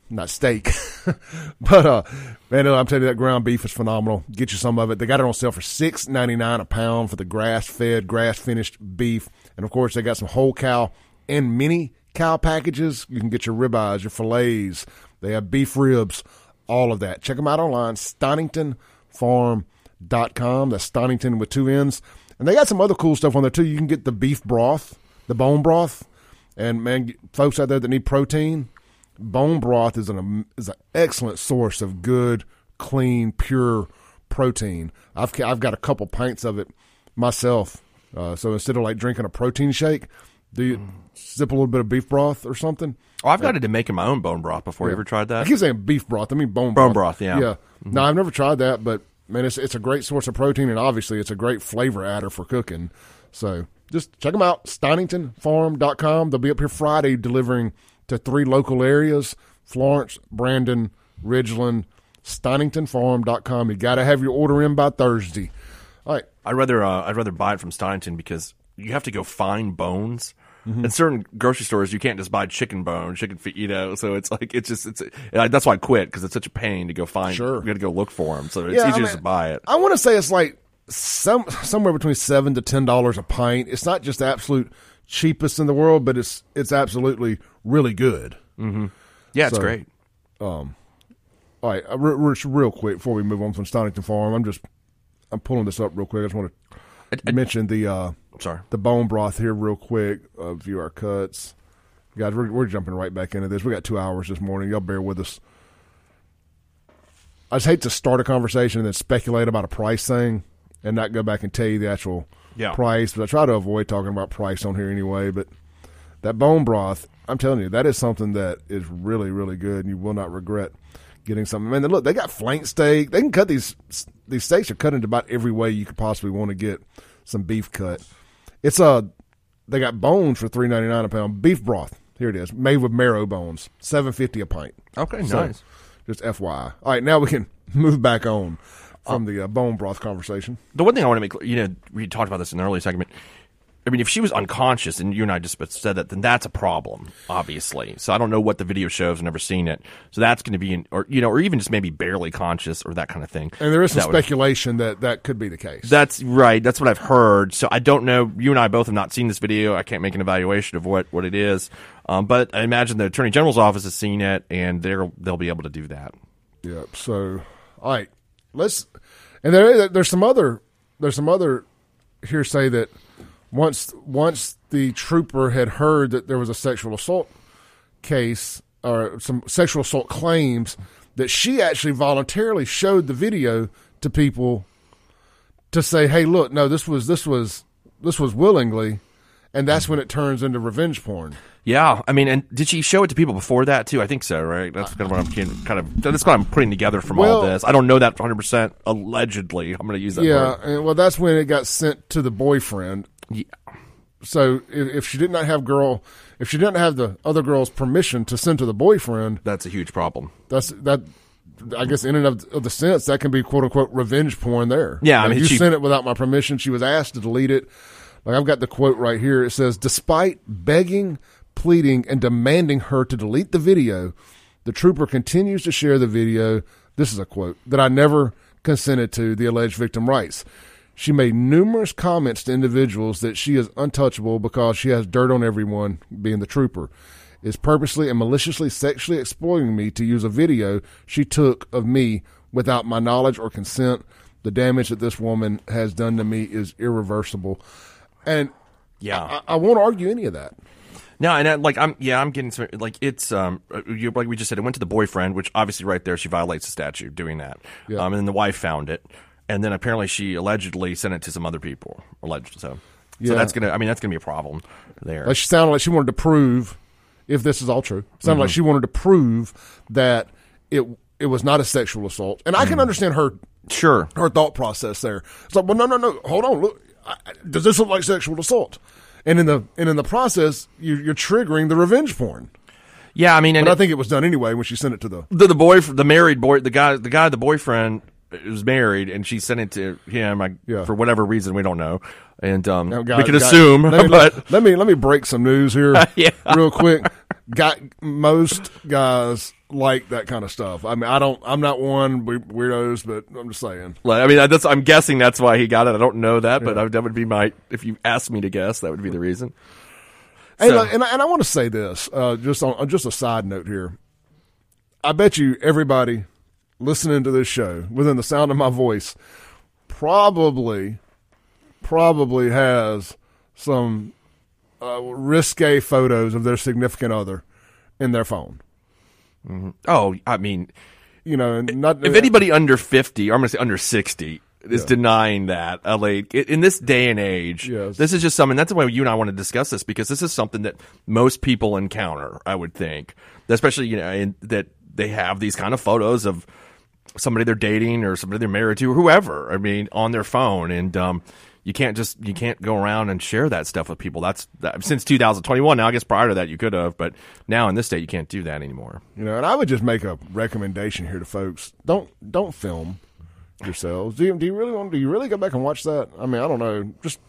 [SPEAKER 1] not steak. but uh man, I'm telling you that ground beef is phenomenal. Get you some of it. They got it on sale for six ninety nine a pound for the grass fed, grass finished beef. And of course they got some whole cow and mini cow packages. You can get your ribeyes, your fillets. They have beef ribs, all of that. Check them out online, StoningtonFarm.com. That's Stonington with two N's. And they got some other cool stuff on there too. You can get the beef broth, the bone broth. And man, folks out there that need protein, bone broth is an is an excellent source of good, clean, pure protein. I've I've got a couple pints of it myself. Uh, so instead of like drinking a protein shake, do you sip a little bit of beef broth or something?
[SPEAKER 2] Oh, I've got into making my own bone broth before. You ever tried that?
[SPEAKER 1] I keep saying beef broth. I mean bone
[SPEAKER 2] Bone
[SPEAKER 1] broth.
[SPEAKER 2] broth, yeah.
[SPEAKER 1] Yeah. No, I've never tried that, but man, it's it's a great source of protein, and obviously it's a great flavor adder for cooking. So just check them out, StoningtonFarm.com. They'll be up here Friday delivering to three local areas: Florence, Brandon, Ridgeland. StoningtonFarm.com. You got to have your order in by Thursday. All right.
[SPEAKER 2] I'd rather uh, I'd rather buy it from Stonington because you have to go find bones.
[SPEAKER 1] Mm-hmm.
[SPEAKER 2] In certain grocery stores, you can't just buy chicken bone, chicken feet, you know. So it's like it's just it's uh, that's why I quit because it's such a pain to go find.
[SPEAKER 1] Sure.
[SPEAKER 2] you got to go look for them. So it's
[SPEAKER 1] Yeah, I
[SPEAKER 2] easier
[SPEAKER 1] mean,
[SPEAKER 2] just to buy it.
[SPEAKER 1] I want to say it's like some somewhere between seven to ten dollars a pint. It's not just the absolute cheapest in the world, but it's it's absolutely really good.
[SPEAKER 2] Yeah, it's
[SPEAKER 1] so-
[SPEAKER 2] great.
[SPEAKER 1] All right, uh, re- re- real quick before we move on from Stonington Farm, I'm just I'm pulling this up real quick. I just want to mention the uh,
[SPEAKER 2] Sorry.
[SPEAKER 1] the bone broth here real quick. Uh, view our cuts, guys. We're we're jumping right back into this. We got two hours this morning. Y'all bear with us. I just hate to start a conversation and then speculate about a price thing and not go back and tell you the actual
[SPEAKER 2] Yeah.
[SPEAKER 1] price. But I try to avoid talking about price on here anyway. But that bone broth, I'm telling you, that is something that is really, really good, and you will not regret getting something. Man, look, they got flank steak. They can cut these these steaks are cut into about every way you could possibly want to get some beef cut. It's a they got bones for three ninety nine a pound. Beef broth, here it is, made with marrow bones, seven fifty a pint.
[SPEAKER 2] Okay,
[SPEAKER 1] So,
[SPEAKER 2] nice.
[SPEAKER 1] Just FYI. All right, now we can move back on. from the uh, bone broth conversation.
[SPEAKER 2] the one thing I want to make you know, we talked about this in the earlier segment. I mean, if she was unconscious, and you and I just said that, then that's a problem, obviously. So I don't know what the video shows. I've never seen it. So that's going to be, in, or you know, or even just maybe barely conscious, or that kind of thing.
[SPEAKER 1] And there is some
[SPEAKER 2] That would-
[SPEAKER 1] speculation that that could be the case.
[SPEAKER 2] That's right. That's what I've heard. So I don't know. You and I both have not seen this video. I can't make an evaluation of what, what it is. Um, but I imagine the attorney general's office has seen it, and they're they'll be able to do that.
[SPEAKER 1] Yep. So, all right, let's. And there, there's some other, there's some other hearsay that once, once the trooper had heard that there was a sexual assault case or some sexual assault claims, that she actually voluntarily showed the video to people to say, "Hey, look, no, this was this was this was willingly," and that's when it turns into revenge porn.
[SPEAKER 2] Yeah, I mean, and did she show it to people before that too? I think so, right? That's kind of what I'm kind of that's what I'm putting together from all this. I don't know that 100 percent allegedly. I'm going to use that.
[SPEAKER 1] Yeah,
[SPEAKER 2] word.
[SPEAKER 1] and well, that's when it got sent to the boyfriend.
[SPEAKER 2] Yeah.
[SPEAKER 1] So if, she did not have girl, if she didn't have the other girl's permission to send to the boyfriend,
[SPEAKER 2] that's a huge problem.
[SPEAKER 1] that's that. I guess in and of, the sense that can be quote unquote revenge porn. There,
[SPEAKER 2] Yeah, I mean,
[SPEAKER 1] you
[SPEAKER 2] she-
[SPEAKER 1] sent it without my permission. She was asked to delete it. Like I've got the quote right here. It says, despite begging, pleading, and demanding her to delete the video, the trooper continues to share the video. This is a quote that I never consented to. The alleged victim writes. She made numerous comments to individuals that she is untouchable because she has dirt on everyone, being the trooper. Is purposely and maliciously sexually exploiting me to use a video she took of me without my knowledge or consent. The damage that this woman has done to me is irreversible. And
[SPEAKER 2] Yeah.
[SPEAKER 1] I, I won't argue any of that.
[SPEAKER 2] No, and I, like I'm, yeah, I'm getting some, like it's um, you, like we just said, it went to the boyfriend, which obviously right there she violates the statute doing that.
[SPEAKER 1] Yeah.
[SPEAKER 2] Um, and then the wife found it, and then apparently she allegedly sent it to some other people, alleged. So,
[SPEAKER 1] Yeah.
[SPEAKER 2] so that's gonna, I mean, that's gonna be a problem there.
[SPEAKER 1] Like she sounded like she wanted to prove, if this is all true, sounded
[SPEAKER 2] Mm-hmm.
[SPEAKER 1] like she wanted to prove that it it was not a sexual assault. And I
[SPEAKER 2] Mm.
[SPEAKER 1] can understand her
[SPEAKER 2] sure.
[SPEAKER 1] her thought process there. It's like, well, no, no, no, hold on, look, I, does this look like sexual assault? And in the and in the process, you, you're triggering the revenge porn.
[SPEAKER 2] Yeah, I mean, and
[SPEAKER 1] But I think it was done anyway when she sent it to the.
[SPEAKER 2] the the boy, the married boy, the guy, the guy, the boyfriend was married, and she sent it to him I,
[SPEAKER 1] Yeah.
[SPEAKER 2] for whatever reason we don't know, and um,
[SPEAKER 1] Now,
[SPEAKER 2] we can assume,
[SPEAKER 1] Let me,
[SPEAKER 2] but
[SPEAKER 1] let me let me break some news here,
[SPEAKER 2] Yeah.
[SPEAKER 1] real quick. Got most guys like that kind of stuff. I mean, I don't. I'm not one we- weirdos, but I'm just saying.
[SPEAKER 2] Like, I mean, that's, I'm guessing that's why he got it. I don't know that, but I, that would be my. If you asked me to guess, that would be the reason.
[SPEAKER 1] And,
[SPEAKER 2] So-
[SPEAKER 1] uh, and, I- and I want to say this, uh, just on just a side note here. I bet you everybody listening to this show, within the sound of my voice, probably, probably has some uh, risque photos of their significant other in their phone.
[SPEAKER 2] Oh, I mean,
[SPEAKER 1] You know, not
[SPEAKER 2] if anybody under 50, or I'm going to say under 60, is denying that, uh, like, in this day and age,
[SPEAKER 1] Yes.
[SPEAKER 2] this is just something, that's why you and I want to discuss this, because this is something that most people encounter, I would think. Especially, you know, in, that they have these kind of photos of somebody they're dating or somebody they're married to or whoever, I mean, on their phone. And, um, you can't just you can't go around and share that stuff with people. That's that, since 2021. Now I guess prior to that you could have, but now in this state you can't do that anymore.
[SPEAKER 1] You know, and I would just make a recommendation here to folks: don't don't film yourselves. Do you, do you really want? Do you really go back and watch that? I mean, I don't know. Just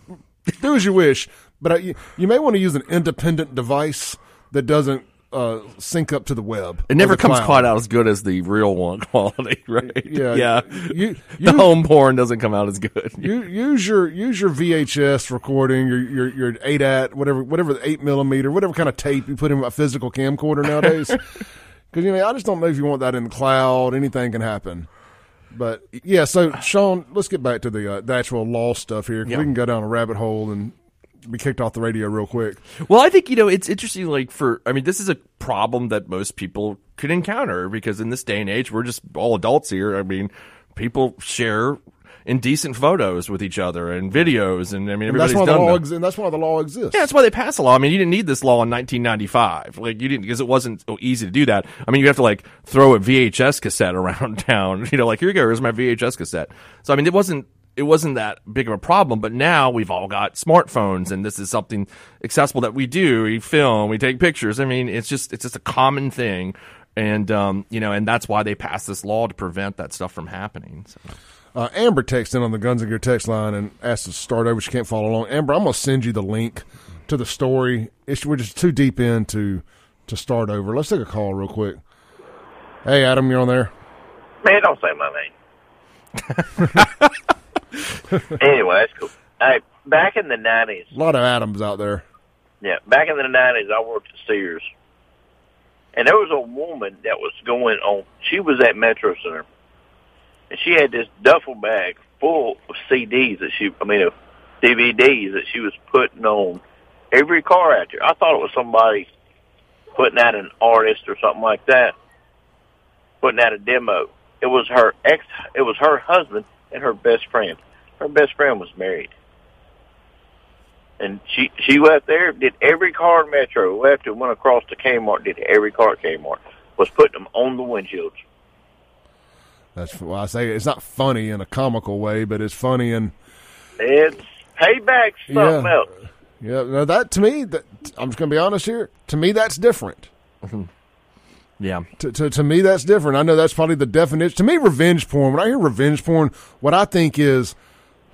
[SPEAKER 1] do as you wish, but I, you, you may want to use an independent device that doesn't uh, sync up to the web.
[SPEAKER 2] It never comes
[SPEAKER 1] cloud.
[SPEAKER 2] quite out as good as the real one quality, right?
[SPEAKER 1] Yeah,
[SPEAKER 2] yeah.
[SPEAKER 1] You,
[SPEAKER 2] the home porn doesn't come out as good.
[SPEAKER 1] you use your use your VHS recording, your your your eight at whatever whatever the eight millimeter, whatever kind of tape you put in a physical camcorder nowadays. Because you know, I just don't know if you want that in the cloud. Anything can happen. But yeah, so Shaun, let's get back to the uh, the actual law stuff here. We can go down a rabbit hole and be kicked off the radio real quick.
[SPEAKER 2] Well, I think you know it's interesting. Like for, I mean, this is a problem that most people could encounter because in this day and age, we're just all adults here. I mean, people share indecent photos with each other and videos, and I mean,
[SPEAKER 1] And that's
[SPEAKER 2] everybody's
[SPEAKER 1] why the
[SPEAKER 2] done
[SPEAKER 1] law
[SPEAKER 2] them.
[SPEAKER 1] ex- and that's why the law exists.
[SPEAKER 2] Yeah, that's why they passed a law. I mean, you didn't need this law in 1995. Like, you didn't, because it wasn't easy to do that. I mean, you have to, like, throw a VHS cassette around town. You know, like, here you go, here's my VHS cassette. So, I mean, it wasn't, it wasn't that big of a problem, but now we've all got smartphones and this is something accessible that we do. We film, we take pictures. I mean, it's just, it's just a common thing. and um, you know, and that's why they passed this law to prevent that stuff from happening. So.
[SPEAKER 1] Uh, Amber texted in on the Guns and Gear text line and asked us to start over. She can't follow along. Amber, I'm going to send you the link to the story. It's, we're just too deep in to, to start over. Let's take a call real quick. Hey, Adam, you're on there.
[SPEAKER 4] Man, don't say my name. anyway, that's cool. Hey, back in the nineties,
[SPEAKER 1] A lot of Adams out there.
[SPEAKER 4] yeah, back in the nineties, I worked at Sears, and there was a woman that was going on. She was at Metro Center, and she had this duffel bag full of CDs that she, I mean, of DVDs that she was putting on every car out there. I thought it was somebody putting out an artist or something like that, putting out a demo. It was her ex. It was her husband and her best friend. Her best friend was married, and she she left there. Did every car in Metro. Left and went across to Kmart. Did every car at Kmart. Was putting them on the windshields.
[SPEAKER 1] That's why I say it's not funny in a comical way, but it's funny and
[SPEAKER 4] It's payback something
[SPEAKER 1] Yeah.
[SPEAKER 4] else.
[SPEAKER 1] yeah. now that to me, that I'm just going to be honest here. To me, that's different. Mm-hmm.
[SPEAKER 2] Yeah,
[SPEAKER 1] To, to to me, that's different. I know that's probably the definition. To me, revenge porn. When I hear revenge porn, what I think is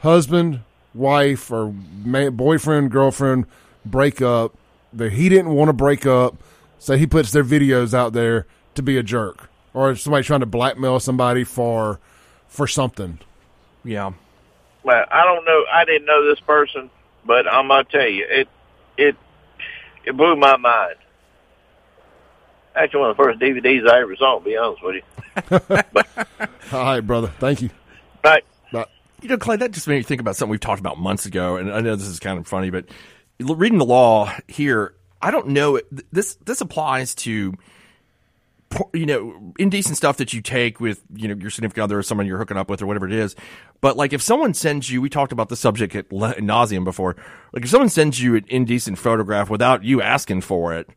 [SPEAKER 1] husband, wife, or man, boyfriend, girlfriend break up. That he didn't want to break up, so he puts their videos out there to be a jerk, or somebody trying to blackmail somebody for for something.
[SPEAKER 2] yeah.
[SPEAKER 4] Well, I don't know. I didn't know this person, but I'm gonna tell you, it it it blew my mind. Actually, one of the first DVDs I ever saw. To be honest with you,
[SPEAKER 1] All right, brother. Thank you.
[SPEAKER 4] right?
[SPEAKER 1] But
[SPEAKER 2] You know, Clay, that just made me think about something we've talked about months ago, and I know this is kind of funny, but reading the law here, I don't know. This this applies to you know indecent stuff that you take with you know your significant other or someone you're hooking up with or whatever it is. But like if someone sends you, we talked about the subject at le- nauseum before. Like if someone sends you an indecent photograph without you asking for it,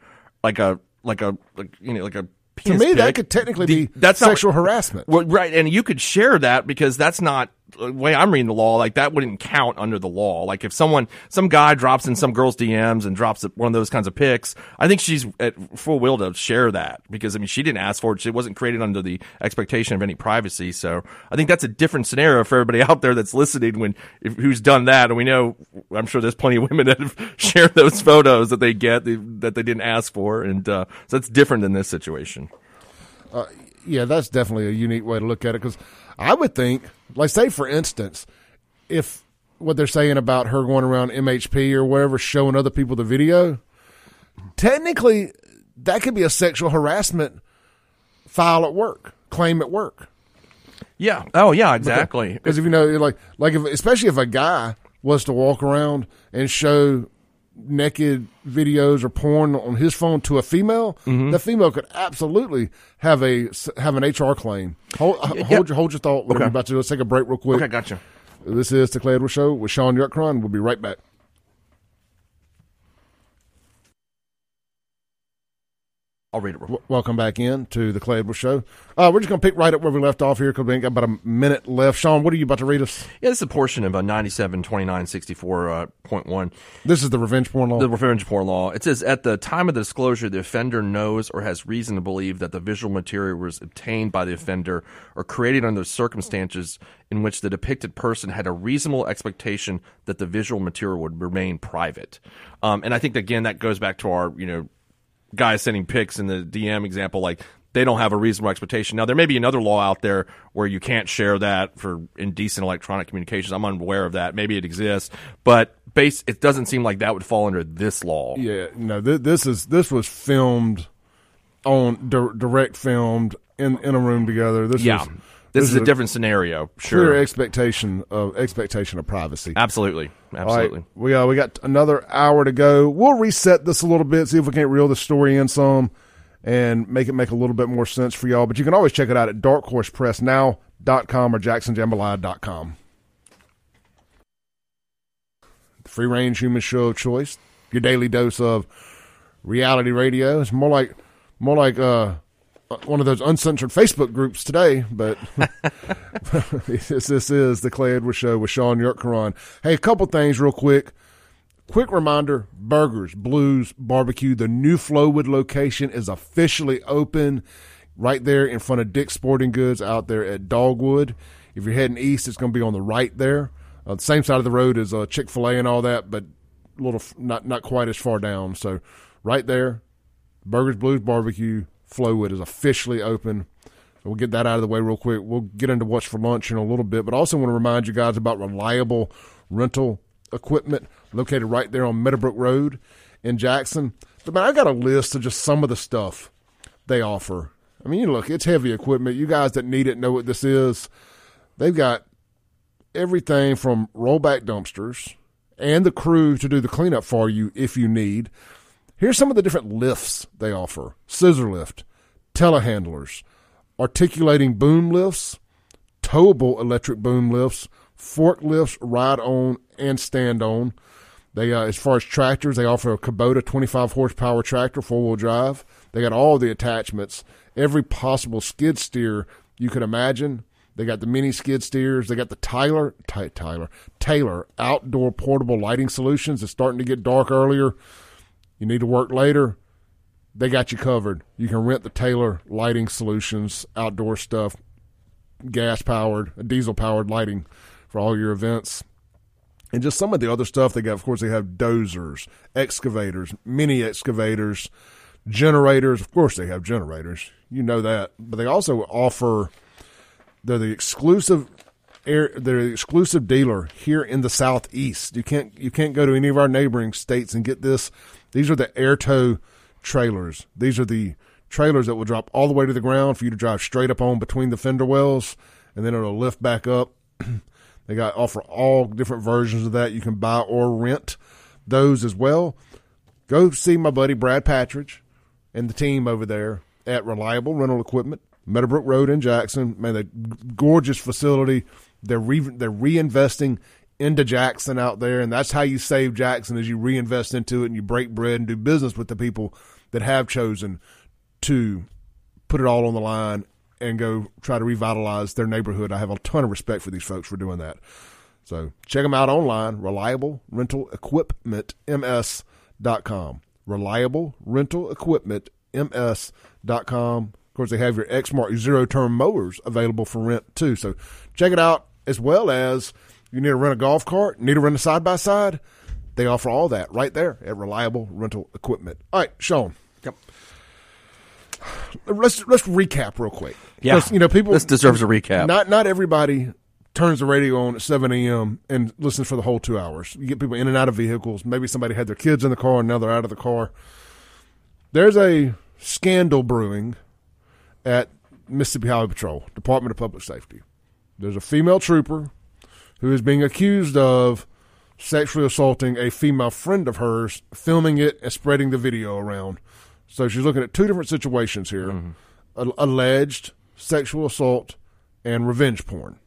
[SPEAKER 2] like a like a like you know like a
[SPEAKER 1] to me, that could technically
[SPEAKER 2] the-
[SPEAKER 1] be
[SPEAKER 2] that's not-
[SPEAKER 1] sexual harassment.
[SPEAKER 2] well, right, and you could share that because that's not way I'm reading the law. Like that wouldn't count under the law. Like if someone, some guy drops in some girl's DMs and drops one of those kinds of pics, I think she's at full will to share that because I mean she didn't ask for it. It wasn't created under the expectation of any privacy. So I think that's a different scenario for everybody out there that's listening. When if, who's done that, and we know, I'm sure there's plenty of women that have shared those photos that they get that they didn't ask for, and uh, so that's different than this situation.
[SPEAKER 1] yeah, that's definitely a unique way to look at it because I would think, like, say for instance, if what they're saying about her going around MHP or wherever showing other people the video, technically that could be a sexual harassment file at work, claim at work.
[SPEAKER 2] Yeah. Oh yeah. Exactly.
[SPEAKER 1] Because if you know, like, like if especially if a guy was to walk around and show naked videos or porn on his phone to a female,
[SPEAKER 2] Mm-hmm.
[SPEAKER 1] the female could absolutely have a have an HR claim. Hold, hold your hold your thought. What
[SPEAKER 2] Okay.
[SPEAKER 1] we're about to do? Let's take a break real quick.
[SPEAKER 2] Okay, gotcha.
[SPEAKER 1] This is the Clay Edwards Show with Shaun Yurtkuran. We'll be right back.
[SPEAKER 2] I'll read it.
[SPEAKER 1] W- welcome back in to the Clay Edwards Show. Uh, we're just going to pick right up where we left off here because we ain't got about a minute left. Shaun, what are you about to read us?
[SPEAKER 2] Yeah, this is a portion of uh, 97 29 uh, point one.
[SPEAKER 1] This is the revenge porn law.
[SPEAKER 2] The revenge porn law. It says at the time of the disclosure, the offender knows or has reason to believe that the visual material was obtained by the offender or created under circumstances in which the depicted person had a reasonable expectation that the visual material would remain private. Um, and I think again that goes back to our you know guys sending pics in the DM example, like they don't have a reasonable expectation. Now there may be another law out there where you can't share that for indecent electronic communications. I'm unaware of that. Maybe it exists, but base it doesn't seem like that would fall under this law.
[SPEAKER 1] Yeah, no, th- this is this was filmed on di- direct filmed in in a room together. This
[SPEAKER 2] Yeah.
[SPEAKER 1] is
[SPEAKER 2] This, is a different scenario.
[SPEAKER 1] clear
[SPEAKER 2] Sure.
[SPEAKER 1] expectation of expectation of privacy.
[SPEAKER 2] Absolutely.
[SPEAKER 1] All right,
[SPEAKER 2] Absolutely.
[SPEAKER 1] we uh, we got another hour to go. We'll reset this a little bit, see if we can't reel the story in some, and make it make a little bit more sense for y'all. But you can always check it out at darkhorsepressnow.com or jacksonjambalaya.com. The free range human show of choice, your daily dose of reality radio. It's more like more like uh, one of those uncensored Facebook groups today, but this, this is the Clay Edwards Show with Shaun Yurtkuran. Hey, a couple things real quick. Quick reminder Burgers, Blues, Barbecue. The new Flowwood location is officially open. right there in front of Dick's Sporting Goods out there at Dogwood. If you're heading east, it's going to be on the right there, uh, the same side of the road as uh, Chick Fil A and all that, but a little not not quite as far down. So right there, Burgers Blues Barbecue Flowwood is officially open. We'll get that out of the way real quick. We'll get into what's for lunch in a little bit, but also want to remind you guys about reliable rental equipment located right there on Meadowbrook Road in Jackson. But man, I got a list of just some of the stuff they offer. I mean, look, it's heavy equipment. You guys that need it know what this is. They've got everything from rollback dumpsters and the crew to do the cleanup for you if you need. Here's some of the different lifts they offer scissor lift, telehandlers, articulating boom lifts, towable electric boom lifts, forklifts, ride on and stand on. They, uh, as far as tractors, they offer a Kubota 25 horsepower tractor, four wheel drive. They got all the attachments, every possible skid steer you could imagine. They got the mini skid steers. They got the Tyler, Ty, Tyler, Taylor outdoor portable lighting solutions. It's starting to get dark earlier. You need to work later. They got you covered. You can rent the Taylor lighting solutions, outdoor stuff, gas powered, diesel powered lighting for all your events. And just some of the other stuff they got, of course, they have dozers, excavators, mini excavators, generators. Of course, they have generators. You know that. But they also offer, they're the exclusive air, they're the exclusive dealer here in the southeast. You can't you can't go to any of our neighboring states and get this. These are the air tow trailers. These are the trailers that will drop all the way to the ground for you to drive straight up on between the fender wells, and then it'll lift back up. they got offer all different versions of that. You can buy or rent those as well. Go see my buddy Brad Patridge and the team over there at Reliable Rental Equipment, Meadowbrook Road in Jackson. Man, the gorgeous facility. They're re- they're reinvesting into Jackson out there, and that's how you save Jackson as you reinvest into it and you break bread and do business with the people that have chosen to put it all on the line and go try to revitalize their neighborhood. I have a ton of respect for these folks for doing that. So check them out online, reliable rental equipment ms.com. Reliable rental equipment ms.com. Of course, they have your Exmark zero turn mowers available for rent too. So check it out as well as you need to rent a golf cart, need to rent a side by side. They offer all that right there at Reliable Rental Equipment. All right, Shaun.
[SPEAKER 2] Yep.
[SPEAKER 1] Let's let's recap real quick.
[SPEAKER 2] Yeah.
[SPEAKER 1] you know people.
[SPEAKER 2] This deserves a recap.
[SPEAKER 1] Not not everybody turns the radio on at seven a.m. and listens for the whole two hours. You get people in and out of vehicles. Maybe somebody had their kids in the car and now they're out of the car. There's a scandal brewing at Mississippi Highway Patrol, Department of Public Safety. There's a female trooper who is being accused of sexually assaulting a female friend of hers, filming it and spreading the video around. So she's looking at two different situations here mm-hmm. a- alleged sexual assault and revenge porn.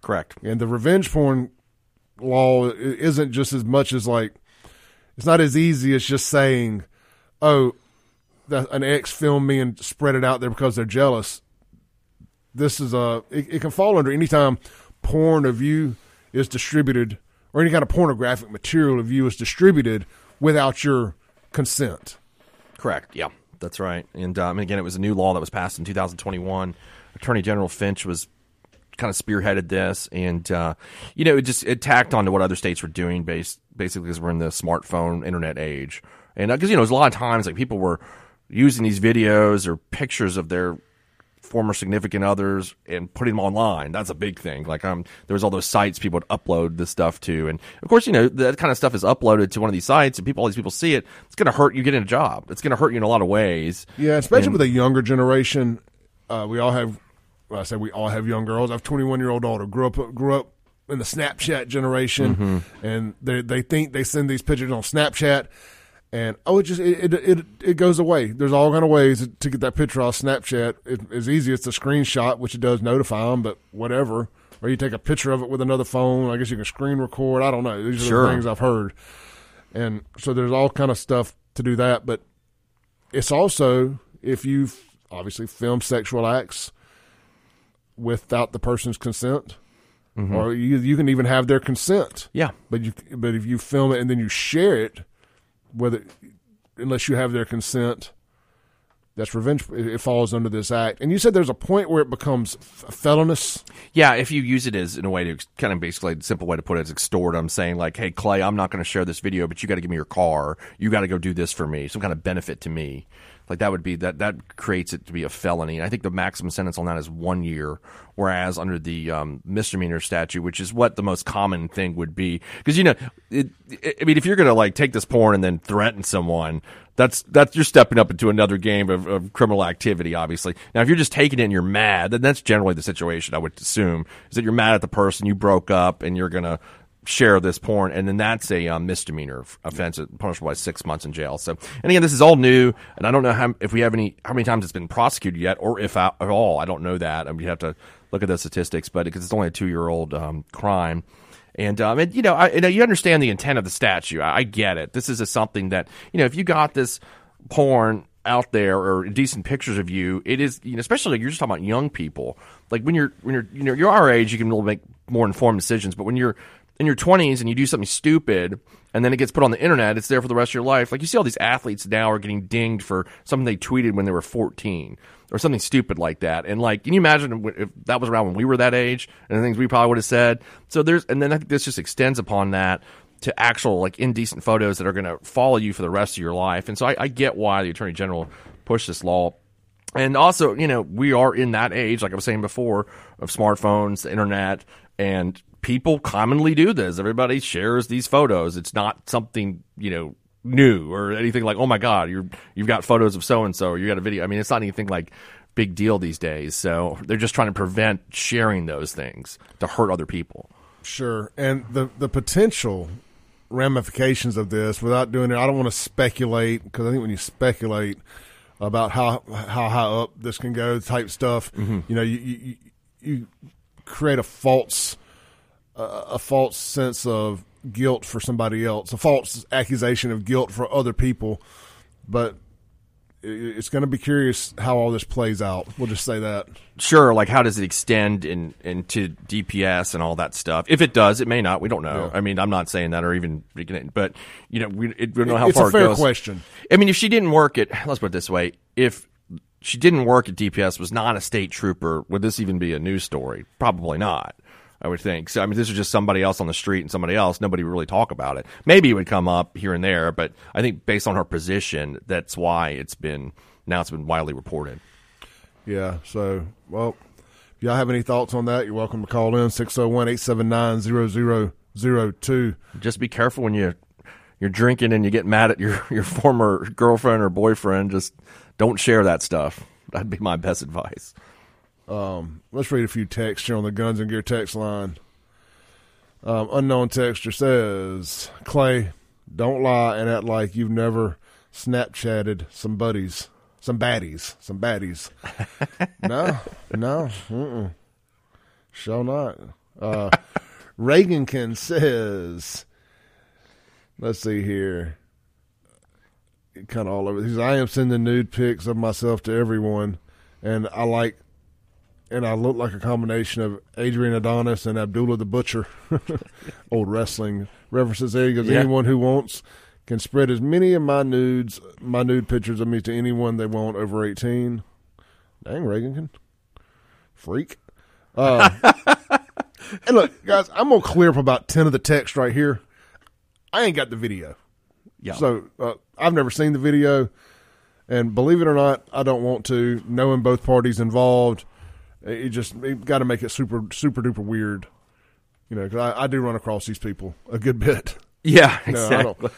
[SPEAKER 2] Correct.
[SPEAKER 1] And the revenge porn law isn't just as much as like, it's not as easy as just saying, oh, that an ex filmed me and spread it out there because they're jealous. This is a, it, it can fall under any time porn of you is distributed or any kind of pornographic material of you is distributed without your consent.
[SPEAKER 2] Correct. Yeah, that's right. And um, again, it was a new law that was passed in 2021. Attorney General Fitch was kind of spearheaded this, and uh, you know, it just it tacked on to what other states were doing, based basically because we're in the smartphone internet age, and because you know, there's a lot of times like people were using these videos or pictures of their former significant others and putting them online. That's a big thing. Like um, there was all those sites people would upload this stuff to, and of course, you know that kind of stuff is uploaded to one of these sites, and people, all these people see it. It's going to hurt you getting a job. It's going to hurt you in a lot of ways.
[SPEAKER 1] Yeah, especially with a younger generation. Uh, we all have. Well, I say we all have young girls. I have a 21 year old daughter. Grew up grew up in the Snapchat generation, and they they think they send these pictures on Snapchat, and oh, it just it it it, it goes away. There's all kind of ways to get that picture off Snapchat. It, it's easy. It's a screenshot, which it does notify them, but whatever. Or you take a picture of it with another phone. I guess you can screen record. I don't know. These are
[SPEAKER 2] Sure.
[SPEAKER 1] the things I've heard, and so there's all kind of stuff to do that, but it's also if you obviously film sexual acts without the person's consent, mm-hmm. or you you can even have their consent.
[SPEAKER 2] Yeah.
[SPEAKER 1] But you but if you film it and then you share it, whether unless you have their consent, that's revenge. It falls under this act. And you said there's a point where it becomes felonious.
[SPEAKER 2] Yeah, if you use it as in a way to kind of basically simple way to put it is extort. I'm saying like, hey Clay, I'm not going to share this video, but you got to give me your car. You got to go do this for me, some kind of benefit to me. Like that would be that that creates it to be a felony. And I think the maximum sentence on that is one year, whereas under the um, misdemeanor statute, which is what the most common thing would be, because you know, it, it, I mean, if you're to like take this porn and then threaten someone, that's that's you're stepping up into another game of, of criminal activity. Obviously, now if you're just taking it and you're mad, then that's generally the situation. I would assume is that you're mad at the person you broke up and you're gonna share this porn, and then that's a um, misdemeanor offense, punishable by six months in jail. So, and again, this is all new, and I don't know how if we have any how many times it's been prosecuted yet, or if at all. I don't know that. I mean, you have to look at the statistics, but because it's only a two year old um, crime. And, um, and you know, I, you you understand the intent of the statute. I, I get it. This is a, something that you know, if you got this porn out there or decent pictures of you, it is, you know, especially like you're just talking about young people. Like when you're when you're you know you're our age, you can make more informed decisions. But when you're in your 20s and you do something stupid and then it gets put on the internet, it's there for the rest of your life. Like you see all these athletes now are getting dinged for something they tweeted when they were 14 or something stupid like that. And like, can you imagine if that was around when we were that age and the things we probably would have said? So there's, and then I think this just extends upon that to actual like indecent photos that are going to follow you for the rest of your life. And so I, I get why the attorney general pushed this law. And also, you know, we are in that age, like I was saying before, of smartphones, the internet, and people commonly do this. Everybody shares these photos. It's not something, you know, new or anything like, oh my God, you're, you've got photos of so and so, or you got a video. I mean, it's not anything like big deal these days. So they're just trying to prevent sharing those things to hurt other people.
[SPEAKER 1] Sure, and the the potential ramifications of this, without doing it, I don't want to speculate because I think when you speculate about how how high up this can go, type stuff, mm-hmm. you know, you you, you create a false a false sense of guilt for somebody else, a false accusation of guilt for other people, but it's going to be curious how all this plays out. We'll just say that.
[SPEAKER 2] Sure, like how does it extend in into DPS and all that stuff? If it does, it may not. We don't know.
[SPEAKER 1] Yeah.
[SPEAKER 2] I mean, I'm not saying that or even, but you know, we, it, we don't know how
[SPEAKER 1] it's
[SPEAKER 2] far
[SPEAKER 1] a fair
[SPEAKER 2] it goes.
[SPEAKER 1] question.
[SPEAKER 2] I mean, if she didn't work at, let's put it this way, if she didn't work at DPS, was not a state trooper, would this even be a news story? Probably not. I would think. So, I mean, this is just somebody else on the street and somebody else. Nobody would really talk about it. Maybe it would come up here and there, but I think based on her position, that's why it's been now it's been widely reported.
[SPEAKER 1] Yeah. So, well, if y'all have any thoughts on that, you're welcome to call in 601 879 0002.
[SPEAKER 2] Just be careful when you you're drinking and you get mad at your your former girlfriend or boyfriend. Just don't share that stuff. That'd be my best advice.
[SPEAKER 1] Let's read a few texts here on the Guns and Gear text line. Um, unknown texture says, Clay, don't lie and act like you've never Snapchatted some buddies, some baddies, some baddies. no, no, mm-mm. shall not. Uh, Reagankin says, let's see here. Kind of all over. He says, I am sending nude pics of myself to everyone, and I like and I look like a combination of Adrian Adonis and Abdullah the Butcher. Old wrestling references there. He goes,
[SPEAKER 2] Yeah.
[SPEAKER 1] anyone who wants can spread as many of my nudes, my nude pictures of me to anyone they want over 18. Dang, Reagan can. Freak. Uh, and look, guys, I'm going to clear up about 10 of the text right here. I ain't got the video.
[SPEAKER 2] Yeah.
[SPEAKER 1] So uh, I've never seen the video, and believe it or not, I don't want to. Knowing both parties involved, it just got to make it super super duper weird. You know, because I, I do run across these people a good bit.
[SPEAKER 2] Yeah,
[SPEAKER 1] No, I
[SPEAKER 2] exactly.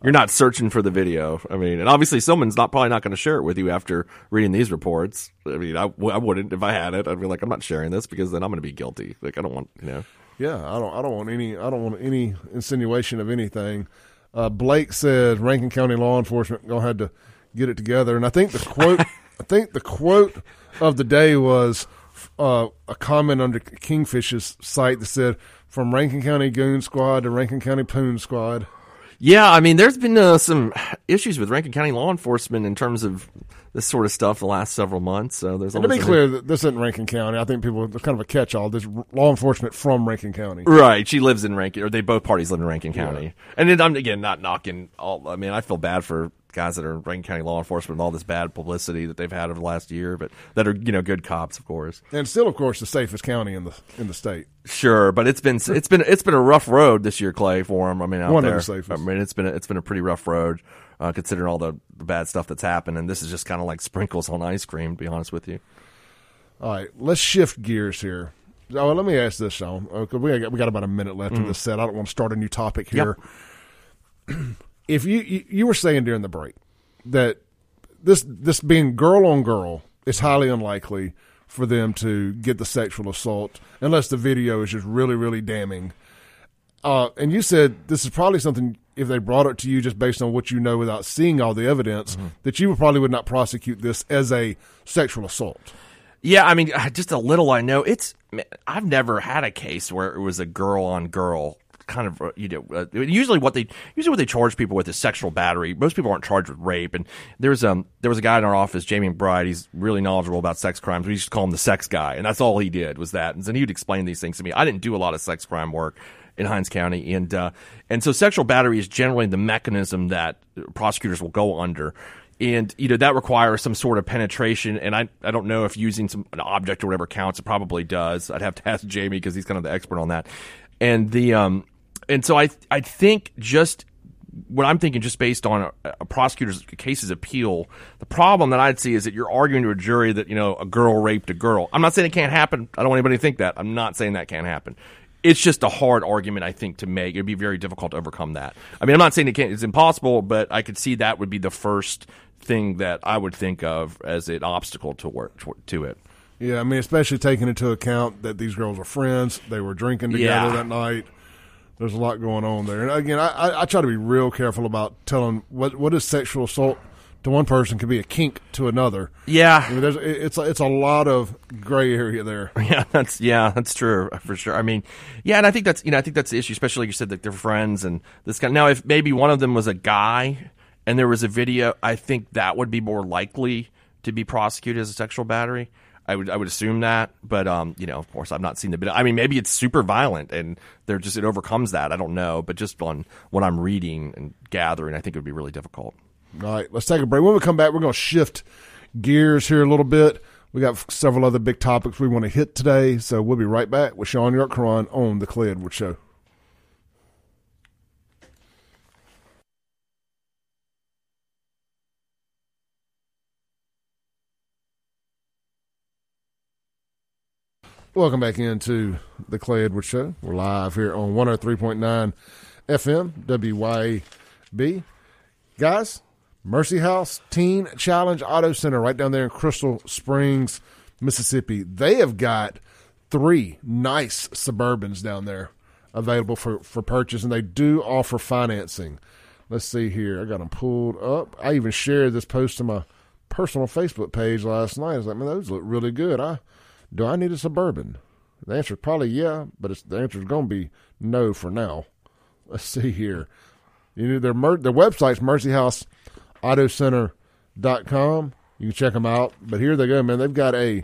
[SPEAKER 2] You're not searching for the video. I mean, and obviously someone's not probably not going to share it with you after reading these reports. I mean, I wouldn't if I had it. I'd be like, I'm not sharing this because then I'm going to be guilty. Like, I don't want, you know.
[SPEAKER 1] Yeah, I don't. I don't want any. I don't want any insinuation of anything. Uh, Blake said Rankin County law enforcement gonna have to get it together, and I think the quote. I think the quote of the day was uh, a comment under Kingfish's site that said, "From Rankin County Goon Squad to Rankin County Poon Squad."
[SPEAKER 2] Yeah, I mean, there's been uh, some issues with Rankin County law enforcement in terms of this sort of stuff the last several months. So there's
[SPEAKER 1] And to be clear, that this isn't Rankin County. I think people it's kind of a catch-all. This law enforcement from Rankin County.
[SPEAKER 2] Right, she lives in Rankin, or they both parties live in Rankin County. And then I'm again not knocking all. I mean, I feel bad for guys that are in Rankin County law enforcement with all this bad publicity that they've had over the last year, but that are you know good cops, of course.
[SPEAKER 1] and still, of course, the safest county in the in the state.
[SPEAKER 2] Sure, but it's been it's been it's been a rough road this year, Clay, for them. I mean, out
[SPEAKER 1] One of the safest.
[SPEAKER 2] I mean, it's been a, it's been a pretty rough road uh, considering all the, the bad stuff that's happened, and this is just kind of like sprinkles on ice cream. To be honest with you.
[SPEAKER 1] All right, let's shift gears here. Oh, let me ask this, Shaun. Okay, we got we got about a minute left
[SPEAKER 2] Mm-hmm.
[SPEAKER 1] of this set. I don't want to start a new topic here. if you, you you were saying during the break that this this being girl on girl is highly unlikely for them to get the sexual assault unless the video is just really really damning. Uh, and you said this is probably something if they brought it to you just based on what you know without seeing all the evidence that you probably would not prosecute this as a sexual assault.
[SPEAKER 2] Yeah, I mean, just a little I know. It's I've never had a case where it was a girl on girl kind of uh, you know uh, usually what they usually what they charge people with is sexual battery. Most people aren't charged with rape. And there's um there was a guy in our office, Jamie McBride. He's really knowledgeable about sex crimes. We used to call him the sex guy, and that's all he did was that. And then he'd explain these things to me. I didn't do a lot of sex crime work in Hinds County, and uh, and so sexual battery is generally the mechanism that prosecutors will go under and you know that requires some sort of penetration and i i don't know if using some an object or whatever counts it probably does i'd have to ask jamie because he's kind of the expert on that and the um and so i i think just what i'm thinking just based on a, a prosecutor's case's appeal the problem that i'd see is that you're arguing to a jury that you know a girl raped a girl i'm not saying it can't happen i don't want anybody to think that i'm not saying that can't happen it's just a hard argument, I think, to make. It'd be very difficult to overcome that. I mean, I'm not saying it can't, it's impossible, but I could see that would be the first thing that I would think of as an obstacle to work to it.
[SPEAKER 1] Yeah, I mean, especially taking into account that these girls were friends, they were drinking together
[SPEAKER 2] Yeah.
[SPEAKER 1] that night. There's a lot going on there, and again, I, I, I try to be real careful about telling what what is sexual assault to one person can be a kink to another. I
[SPEAKER 2] Yeah.
[SPEAKER 1] mean, there's it- it's a, it's a lot of gray area there.
[SPEAKER 2] Yeah, that's yeah, that's true for sure. I mean, yeah, and I think that's you know I think that's the issue, especially like you said that they're friends and this kind. Now, if maybe one of them was a guy and there was a video, I think that would be more likely to be prosecuted as a sexual battery. I would I would assume that, but um, you know, of course, I've not seen the video. I mean, maybe it's super violent and they're just it overcomes that. I don't know, but just on what I'm reading and gathering, I think it would be really difficult.
[SPEAKER 1] All right, let's take a break. When we come back, we're going to shift gears here a little bit. We got several other big topics we want to hit today, so we'll be right back with Shaun Yurtkuran on the Edwards Show. Welcome back into the Clay Edwards Show. We're live here on 103.9 FM, WYAB. Guys, Mercy House Teen Challenge Auto Center right down there in Crystal Springs, Mississippi. They have got three nice Suburbans down there available for, for purchase, and they do offer financing. Let's see here. I got them pulled up. I even shared this post to my personal Facebook page last night. I was like, man, those look really good. I do I need a Suburban? The answer is probably yeah, but the answer is going to be no for now. Let's see here. You know, their mer- their website's mercyhouseautocenter.com. You can check them out. But here they go, man. They've got a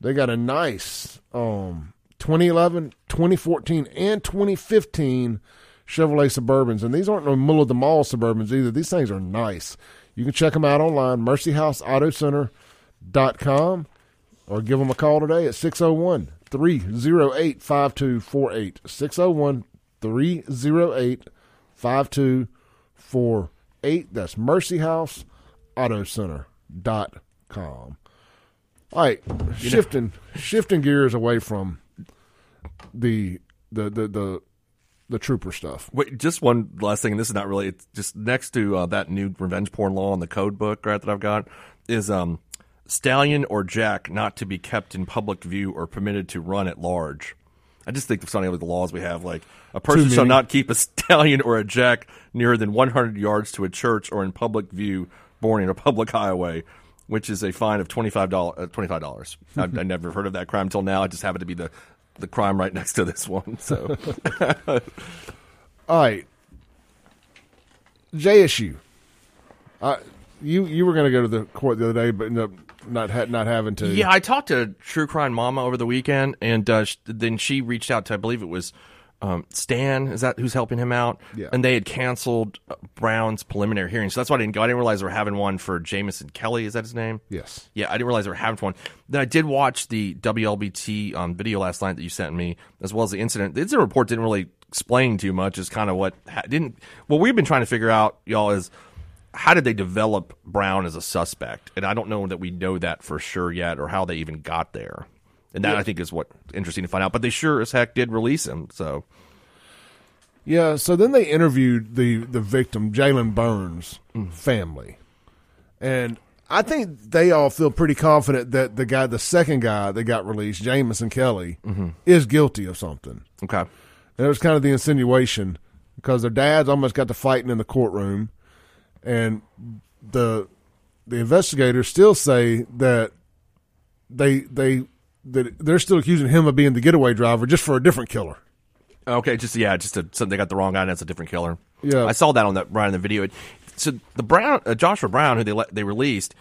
[SPEAKER 1] they got a nice um 2011, 2014, and 2015 Chevrolet Suburbans, and these aren't no middle of the mall Suburbans either. These things are nice. You can check them out online, mercyhouseautocenter.com, or give them a call today at 601 308 5248. 601 308 5248. That's mercyhouseautocenter.com. All right, shifting shifting gears away from the the the the, the trooper stuff.
[SPEAKER 2] Wait, just one last thing, and this is not really. It's just next to uh, that new revenge porn law in the code book, right? That I've got is um, stallion or jack not to be kept in public view or permitted to run at large. I just think of something like the laws we have, like a person shall not keep a stallion or a jack nearer than 100 yards to a church or in public view, born in a public highway, which is a fine of twenty five dollars. Uh, twenty five dollars. I, I never heard of that crime until now. It just happened to be the the crime right next to this one. So.
[SPEAKER 1] All right, JSU. Uh, you you were going to go to the court the other day, but ended up not ha- not having to.
[SPEAKER 2] Yeah, I talked to True Crime Mama over the weekend, and uh, sh- then she reached out to, I believe it was um, Stan is that who's helping him out?
[SPEAKER 1] Yeah.
[SPEAKER 2] And they had canceled Brown's preliminary hearing, so that's why I didn't go. I didn't realize they were having one for Jameson Kelly. Is that his name?
[SPEAKER 1] Yes.
[SPEAKER 2] Yeah, I didn't realize they were having one. Then I did watch the WLBT um, video last night that you sent me, as well as the incident. The incident report didn't really explain too much. Is kind of what ha- didn't. What we've been trying to figure out, y'all, is how did they develop Brown as a suspect? And I don't know that we know that for sure yet, or how they even got there. And that I think is what interesting to find out. But they sure as heck did release him. So
[SPEAKER 1] Yeah, so then they interviewed the the victim, Jalen Burns' mm. family, and I think they all feel pretty confident that the guy, the second guy that got released, Jamison Kelly, mm-hmm. is guilty of something.
[SPEAKER 2] okay,
[SPEAKER 1] And it was kind of the insinuation because their dads almost got to fighting in the courtroom, and the the investigators still say that they they that they're still accusing him of being the getaway driver just for a different killer.
[SPEAKER 2] Okay, just yeah, just a, so they got the wrong guy. and That's a different killer.
[SPEAKER 1] Yeah.
[SPEAKER 2] I saw that on that right in the video. It, so the Brown, uh, Joshua Brown, who they let, they released,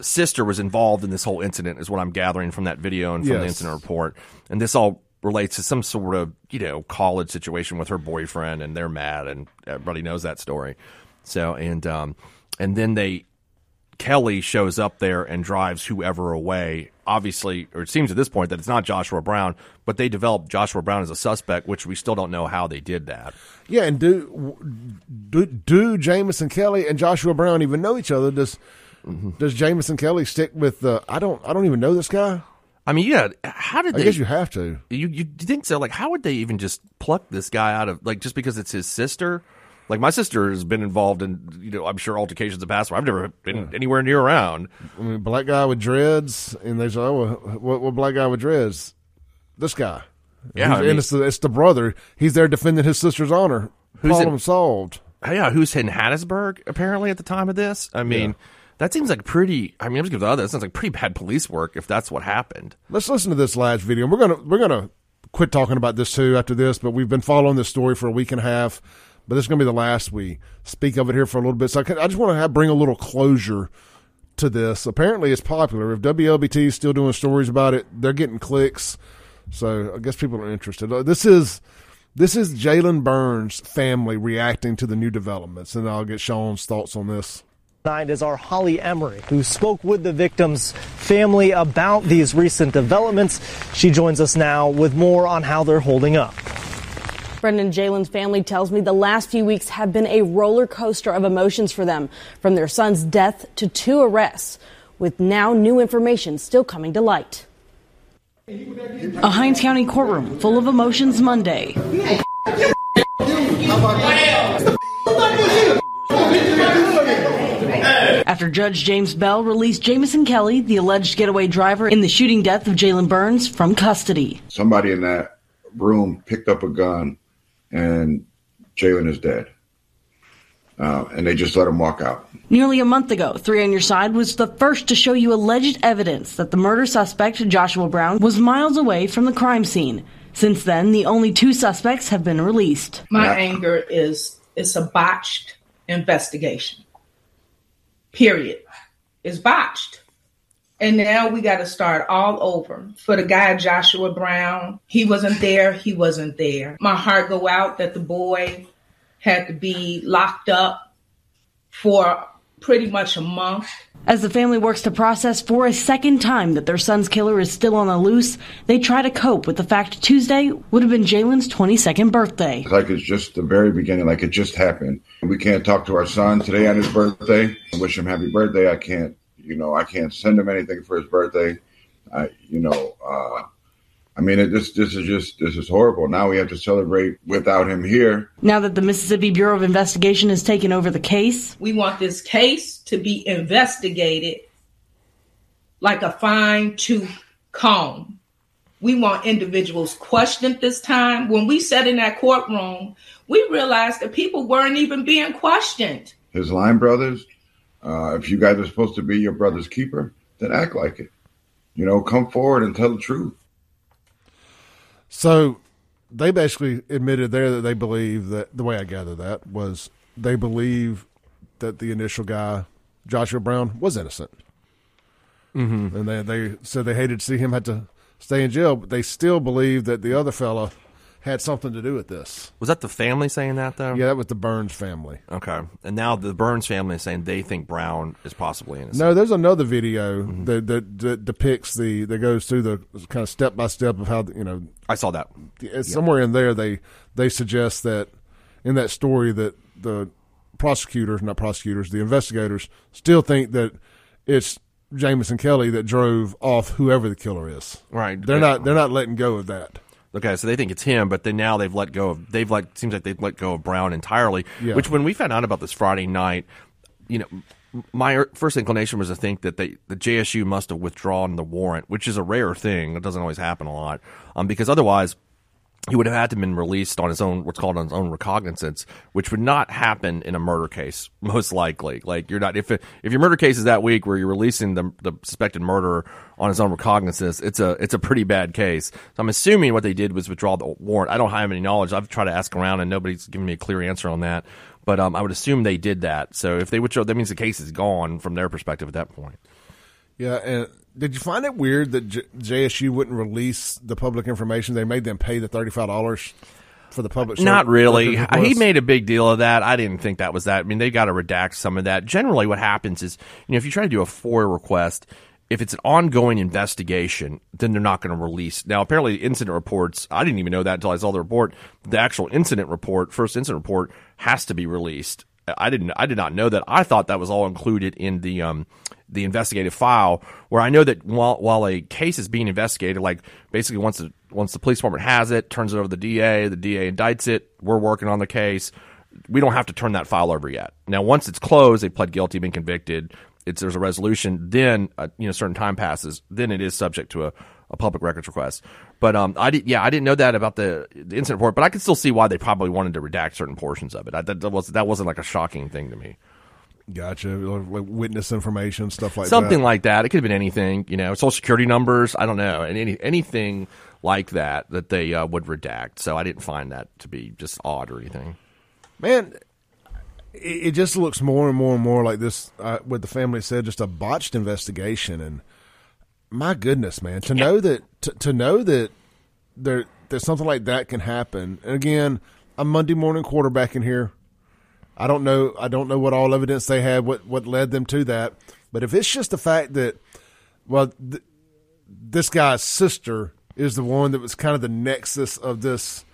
[SPEAKER 2] sister was involved in this whole incident, is what I'm gathering from that video and from the incident report. And this all relates to some sort of you know college situation with her boyfriend, and they're mad, and everybody knows that story. So and um and then they Kelly shows up there and drives whoever away. Obviously, or it seems at this point that it's not Joshua Brown, but they developed Joshua Brown as a suspect, which we still don't know how they did that.
[SPEAKER 1] Yeah, and do do, do Jameson Kelly and Joshua Brown even know each other? Does does Jameson Kelly stick with the? I don't. I don't even know this guy.
[SPEAKER 2] I mean, yeah, how did
[SPEAKER 1] I
[SPEAKER 2] they?
[SPEAKER 1] guess you have to.
[SPEAKER 2] you you think so? Like, how would they even just pluck this guy out of like just because it's his sister? Like, my sister has been involved in you know I'm sure altercations in the past where I've never been anywhere near around.
[SPEAKER 1] I mean, black guy with dreads, and they say, "Oh, well, what, what black guy with dreads? This guy."
[SPEAKER 2] Yeah, I mean-
[SPEAKER 1] and it's the, it's the brother. He's there defending his sister's honor.
[SPEAKER 2] Who's
[SPEAKER 1] Problem
[SPEAKER 2] it-
[SPEAKER 1] solved.
[SPEAKER 2] yeah, who's in Hattiesburg apparently at the time of this? I mean, that seems like pretty. I mean, I'm just the other. That sounds like pretty bad police work if that's what happened.
[SPEAKER 1] Let's listen to this last video. We're gonna we're gonna quit talking about this too after this, but we've been following this story for a week and a half. But this is gonna be the last we speak of it here for a little bit. So I, can, I just want to have bring a little closure to this. Apparently, it's popular. If WLBT is still doing stories about it, they're getting clicks. So I guess people are interested. Uh, This is this is Jalen Burns' family reacting to the new developments, and I'll get Shaun's thoughts on this.
[SPEAKER 5] Tonight is our Holly Emery, who spoke with the victim's family about these recent developments. She joins us now with more on how they're holding up.
[SPEAKER 6] Brendan Jalen's family tells me the last few weeks have been a roller coaster of emotions for them, from their son's death to two arrests, with now new information still coming to light.
[SPEAKER 7] A Hinds County courtroom full of emotions Monday. After Judge James Bell released Jameson Kelly, the alleged getaway driver in the shooting death of Jalen Burns, from custody.
[SPEAKER 8] somebody in that room picked up a gun and Jalen is dead. Uh, and they just let him walk out.
[SPEAKER 7] Nearly a month ago, Three on Your Side was the first to show you alleged evidence that the murder suspect, Joshua Brown, was miles away from the crime scene. Since then, the only two suspects have been released.
[SPEAKER 9] My
[SPEAKER 8] Yeah.
[SPEAKER 9] anger is it's a botched investigation. Period. It's botched. And now we got to start all over. For the guy Joshua Brown, he wasn't there, he wasn't there. My heart go out that the boy had to be locked up for pretty much a month.
[SPEAKER 7] As the family works to process for a second time that their son's killer is still on the loose, they try to cope with the fact Tuesday would have been Jalen's 22nd birthday.
[SPEAKER 8] It's like it's just the very beginning, like it just happened. We can't talk to our son today on his birthday and wish him happy birthday. I can't, you know, I can't send him anything for his birthday. I, you know, uh, I mean, it, this this is just this is horrible. Now we have to celebrate without him here.
[SPEAKER 7] Now that the Mississippi Bureau of Investigation has taken over the case,
[SPEAKER 9] We want this case to be investigated like a fine tooth comb. We want individuals questioned this time. When we sat in that courtroom, we realized that people weren't even being questioned.
[SPEAKER 8] His line brothers, uh, if you guys are supposed to be your brother's keeper, then act like it. You know, come forward and tell the truth.
[SPEAKER 1] So they basically admitted there that they believe that the way I gather that was they believe that the initial guy, Joshua Brown, was innocent. Mm-hmm. And they they said they hated to see him had to stay in jail, but they still believe that the other fella had something to do with this.
[SPEAKER 2] Was that the family saying that though?
[SPEAKER 1] Yeah, that was the Burns family.
[SPEAKER 2] Okay. And now the Burns family is saying they think Brown is possibly innocent.
[SPEAKER 1] No, there's another video
[SPEAKER 2] Mm-hmm.
[SPEAKER 1] that, that that depicts the that goes through the kind of step by step of how you know
[SPEAKER 2] I saw that.
[SPEAKER 1] it's somewhere in there they they suggest that in that story that the prosecutors, not prosecutors, the investigators still think that it's Jameson Kelly that drove off whoever the killer is.
[SPEAKER 2] Right.
[SPEAKER 1] They're not they're not letting go of that.
[SPEAKER 2] Okay, so they think it's him, but then now they've let go of they've let seems like they've let go of Brown entirely.
[SPEAKER 1] Yeah.
[SPEAKER 2] Which when we found out about this Friday night, you know, my first inclination was to think that they the JSU must have withdrawn the warrant, which is a rare thing. It doesn't always happen a lot, um, because otherwise he would have had to have been released on his own what's called on his own recognizance, which would not happen in a murder case, most likely. Like you're not if it, if your murder case is that week where you're releasing the the suspected murderer on his own recognizance, it's a it's a pretty bad case. So I'm assuming what they did was withdraw the warrant. I don't have any knowledge. I've tried to ask around and nobody's given me a clear answer on that. But um, I would assume they did that. So if they withdraw, that means the case is gone from their perspective at that point.
[SPEAKER 1] Yeah, and did you find it weird that J- JSU wouldn't release the public information? They made them pay the thirty five dollars for the public.
[SPEAKER 2] Not really. He made a big deal of that. I didn't think that was that. I mean, they got to redact some of that. Generally, what happens is, you know, if you try to do a FOIA request, if it's an ongoing investigation, then they're not going to release. Now, apparently, incident reports, I didn't even know that until I saw the report. The actual incident report, first incident report, has to be released. I didn't. I did not know that. I thought that was all included in the um, the investigative file. Where I know that while while a case is being investigated, like basically once the once the police department has it, turns it over to the DA, the DA indicts it. We're working on the case. We don't have to turn that file over yet. Now, once it's closed, they pled guilty, been convicted. It's there's a resolution. Then uh, you know certain time passes. Then it is subject to a, a public records request. But um, I did yeah I didn't know that about the, the incident report. But I could still see why they probably wanted to redact certain portions of it. I, that, that was that wasn't like a shocking thing to me.
[SPEAKER 1] Gotcha. Like witness information, stuff like
[SPEAKER 2] something
[SPEAKER 1] that.
[SPEAKER 2] like that. It could have been anything, you know, social security numbers. I don't know, and any anything like that that they uh, would redact. So I didn't find that to be just odd or anything.
[SPEAKER 1] Man, it, it just looks more and more and more like this. Uh, what the family said, just a botched investigation. And my goodness, man, to know that to, to know that there that something like that can happen. And again, I'm Monday morning quarterback in here. I don't know. I don't know what all evidence they had. What what led them to that. But if it's just the fact that, well, th- this guy's sister is the one that was kind of the nexus of this,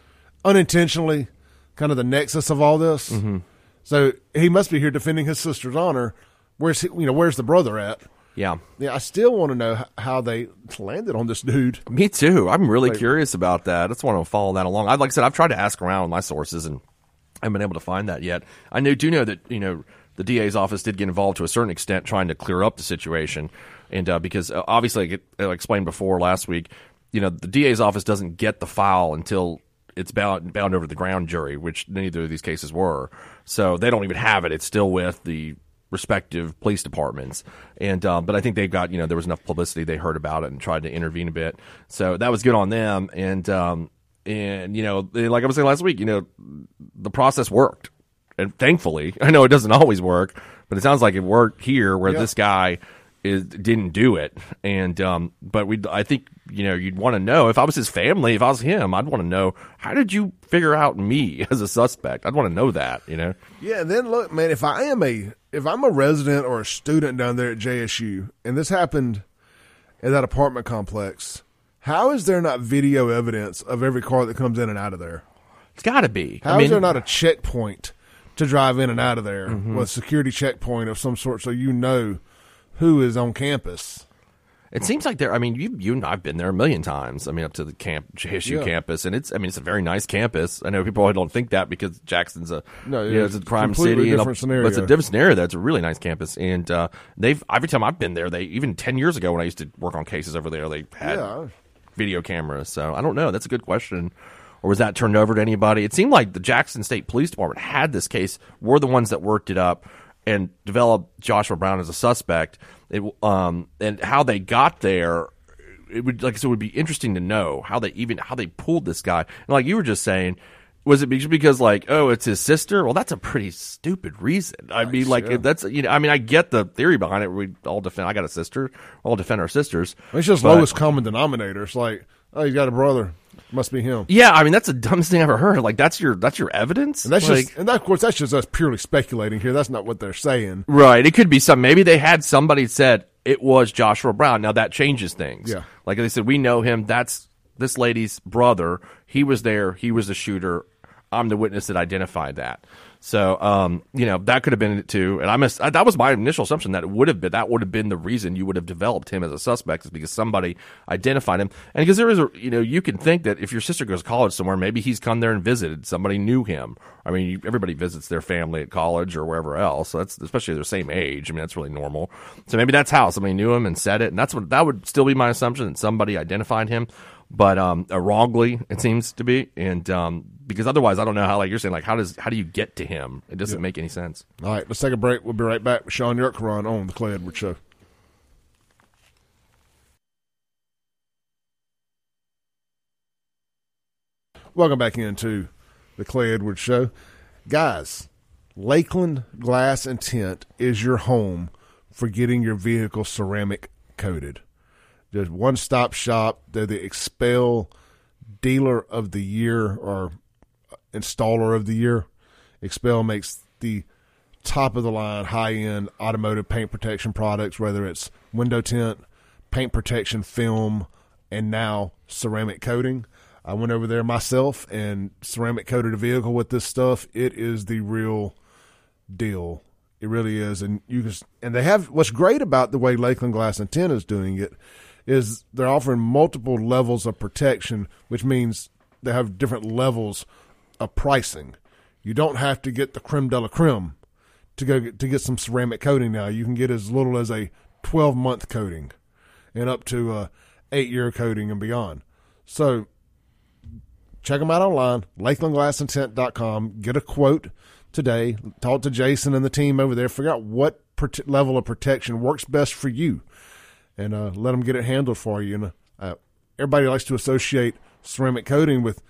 [SPEAKER 1] unintentionally, kind of the nexus of all this. Mm-hmm. So he must be here defending his sister's honor. Where's he, you know where's the brother at?
[SPEAKER 2] Yeah,
[SPEAKER 1] Yeah, I still want to know how they landed on this dude.
[SPEAKER 2] me too. I'm really curious about that. I just want to follow that along. I like I said, I've tried to ask around with my sources and I haven't been able to find that yet. I know, do know that you know the DA's office did get involved to a certain extent, trying to clear up the situation, and uh, because uh, obviously, like I explained before last week, you know, the DA's office doesn't get the file until it's bound bound over the grand jury, which neither of these cases were. So they don't even have it. It's still with the respective police departments. And um, but I think they've got you know there was enough publicity they heard about it and tried to intervene a bit. So that was good on them. And um, and you know like I was saying last week, you know the process worked. And thankfully, I know it doesn't always work, but it sounds like it worked here where
[SPEAKER 1] Yeah.
[SPEAKER 2] this guy is didn't do it. And um, but we, I think you know, you'd want to know if I was his family, if I was him, I'd want to know how did you figure out me as a suspect? I'd want to know that. You know,
[SPEAKER 1] Yeah, and then look, man, if I am a if I'm a resident or a student down there at JSU, and this happened in that apartment complex, how is there not video evidence of every car that comes in and out of there?
[SPEAKER 2] it's got to be.
[SPEAKER 1] How
[SPEAKER 2] I
[SPEAKER 1] is
[SPEAKER 2] mean,
[SPEAKER 1] there not a checkpoint to drive in and out of there,
[SPEAKER 2] Mm-hmm.
[SPEAKER 1] with a security checkpoint of some sort, so you know who is on campus?
[SPEAKER 2] It seems like there. I mean, you you and I've been there a million times. I mean, up to the camp JSU
[SPEAKER 1] Yeah.
[SPEAKER 2] campus, and it's. I mean, it's a very nice campus. I know people don't think that because Jackson's a
[SPEAKER 1] No,
[SPEAKER 2] you know,
[SPEAKER 1] it's
[SPEAKER 2] a crime city, and
[SPEAKER 1] different
[SPEAKER 2] a- but it's a
[SPEAKER 1] scenario.
[SPEAKER 2] different scenario. That's a really nice campus, and uh, they've every time I've been there, they even ten years ago when I used to work on cases over there, they had
[SPEAKER 1] Yeah.
[SPEAKER 2] Video cameras. So I don't know. That's a good question. Or was that turned over to anybody? It seemed like the Jackson State Police Department had this case. Were the ones that worked it up and developed Joshua Brown as a suspect. It, um, and how they got there, it would like said, it would be interesting to know how they even how they pulled this guy. And like you were just saying, was it because like oh it's his sister? Well, that's a pretty stupid reason. I mean, like
[SPEAKER 1] yeah.
[SPEAKER 2] that's you know I mean I get the theory behind it. We all defend. I got a sister. We all defend our sisters.
[SPEAKER 1] It's just
[SPEAKER 2] But-
[SPEAKER 1] lowest common denominator. It's like, oh, he's got a brother. Must be him.
[SPEAKER 2] Yeah, I mean that's the dumbest thing i've ever heard. Like that's your that's your evidence.
[SPEAKER 1] And that's
[SPEAKER 2] like,
[SPEAKER 1] just, and that, of course, that's just us purely speculating here. That's not what they're saying.
[SPEAKER 2] right. It could be some. Maybe they had somebody said it was Joshua Brown. Now that changes things.
[SPEAKER 1] Yeah.
[SPEAKER 2] Like they said, we know him. That's this lady's brother. He was there. He was the shooter. I'm the witness that identified that. So, um, you know, that could have been it too. And I missed, that was my initial assumption that it would have been, that would have been the reason you would have developed him as a suspect is because somebody identified him. And because there is a, you know, you can think that if your sister goes to college somewhere, maybe he's come there and visited, somebody knew him. I mean, you, everybody visits their family at college or wherever else. So that's, especially they're the same age. I mean, that's really normal. So maybe that's how somebody knew him and said it. And that's what, that would still be my assumption that somebody identified him but um, uh, wrongly it seems to be, and um, because otherwise I don't know how. Like you're saying, like how does how do you get to him? It doesn't make any sense.
[SPEAKER 1] All right, let's take a break. We'll be right back with Shaun Yurtkuran on the Clay Edwards Show. Welcome back into the Clay Edwards Show. Guys, Lakeland Glass and Tint is your home for getting your vehicle ceramic coated. There's one stop shop. They're the XPEL Dealer of the Year or Installer of the Year. XPEL makes the top of the line, high end automotive paint protection products, whether it's window tint, paint protection film, and now ceramic coating. I went over there myself and ceramic coated a vehicle with this stuff. It is the real deal. It really is, and you can. And they have what's great about the way Lakeland Glass and Tint is doing it is they're offering multiple levels of protection, which means they have different levels of pricing. You don't have to get the creme de la creme to go get, to get some ceramic coating now. You can get as little as a 12 month coating and up to a eight year coating and beyond. So check them out online, lakelandglassandtint.com. Get a quote today. Talk to Jason and the team over there. Figure out what prote- level of protection works best for you and uh, let them get it handled for you. And uh, everybody likes to associate ceramic coating with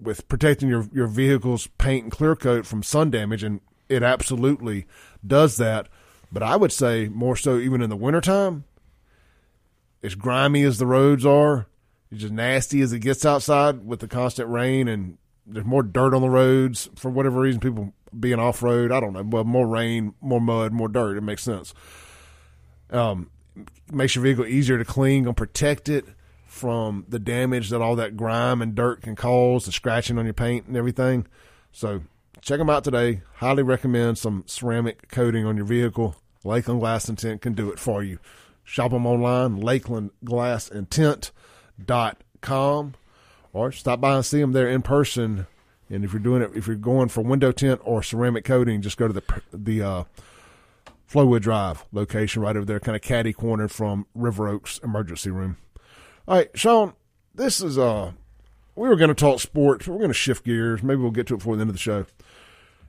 [SPEAKER 1] with protecting your your vehicle's paint and clear coat from sun damage, and it absolutely does that. But I would say more so even in the wintertime, as grimy as the roads are, it's just nasty as it gets outside with the constant rain and there's more dirt on the roads for whatever reason. People being off road, I don't know. Well, more rain, more mud, more dirt. It makes sense. Um, makes your vehicle easier to clean, gonna protect it from the damage that all that grime and dirt can cause, the scratching on your paint and everything. So check them out today. Highly recommend some ceramic coating on your vehicle. Lakeland Glass and Tint can do it for you. Shop them online, lakelandglassandtint.com, or stop by and see them there in person. And if you're doing it, if you're going for window tint or ceramic coating, just go to the the uh, Flowwood Drive location right over there, kind of caddy corner from River Oaks Emergency Room. All right, Shaun, this is uh we were going to talk sports. We're going to shift gears. Maybe we'll get to it before the end of the show.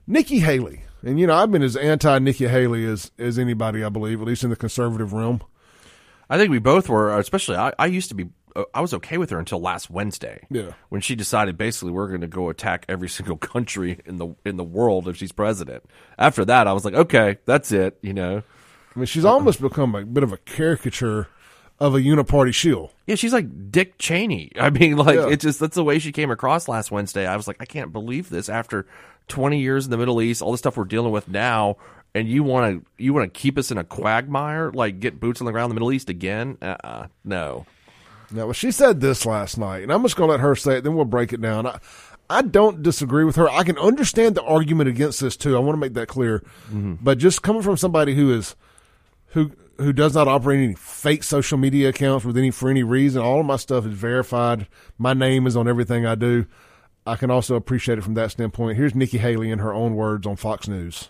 [SPEAKER 1] Nikki Haley, and you know I've been as anti Nikki Haley as as anybody, I believe, at least in the conservative realm.
[SPEAKER 2] I think we both were, especially I, I used to be uh, I was okay with her until last Wednesday.
[SPEAKER 1] Yeah.
[SPEAKER 2] When she decided basically we're going to go attack every single country in the in the world if she's president. After that, I was like, okay, that's it. You know.
[SPEAKER 1] I mean, she's almost become a bit of a caricature of a uniparty shield.
[SPEAKER 2] Yeah, she's like Dick Cheney. I mean, like
[SPEAKER 1] Yeah.
[SPEAKER 2] it just that's the way she came across last Wednesday. I was like, I can't believe this after 20 years in the Middle East, all the stuff we're dealing with now, and you want to you want to keep us in a quagmire, like get boots on the ground in the Middle East again? Uh-uh, no.
[SPEAKER 1] Now, well, she said this last night, and I'm just going to let her say it, then we'll break it down. I, I don't disagree with her. I can understand the argument against this too. I want to make that clear. Mm-hmm. But just coming from somebody who is who who does not operate any fake social media accounts with any for any reason, all of my stuff is verified. My name is on everything I do. I can also appreciate it from that standpoint. Here's Nikki Haley in her own words on Fox News.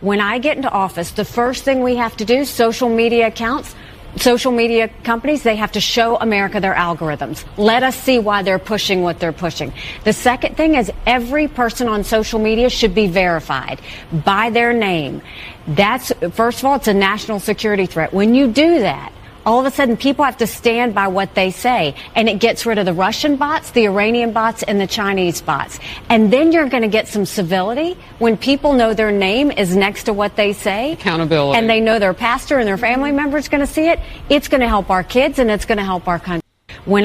[SPEAKER 10] When I get into office, the first thing we have to do, social media accounts, social media companies, they have to show America their algorithms. Let us see why they're pushing what they're pushing. The second thing is every person on social media should be verified by their name. That's, first of all, it's a national security threat. When you do that, all of a sudden people have to stand by what they say and it gets rid of the Russian bots, the Iranian bots and the Chinese bots. And then you're going to get some civility when people know their name is next to what they say.
[SPEAKER 11] Accountability.
[SPEAKER 10] And they know their pastor and their family members going to see it. It's going to help our kids and it's going to help our country. When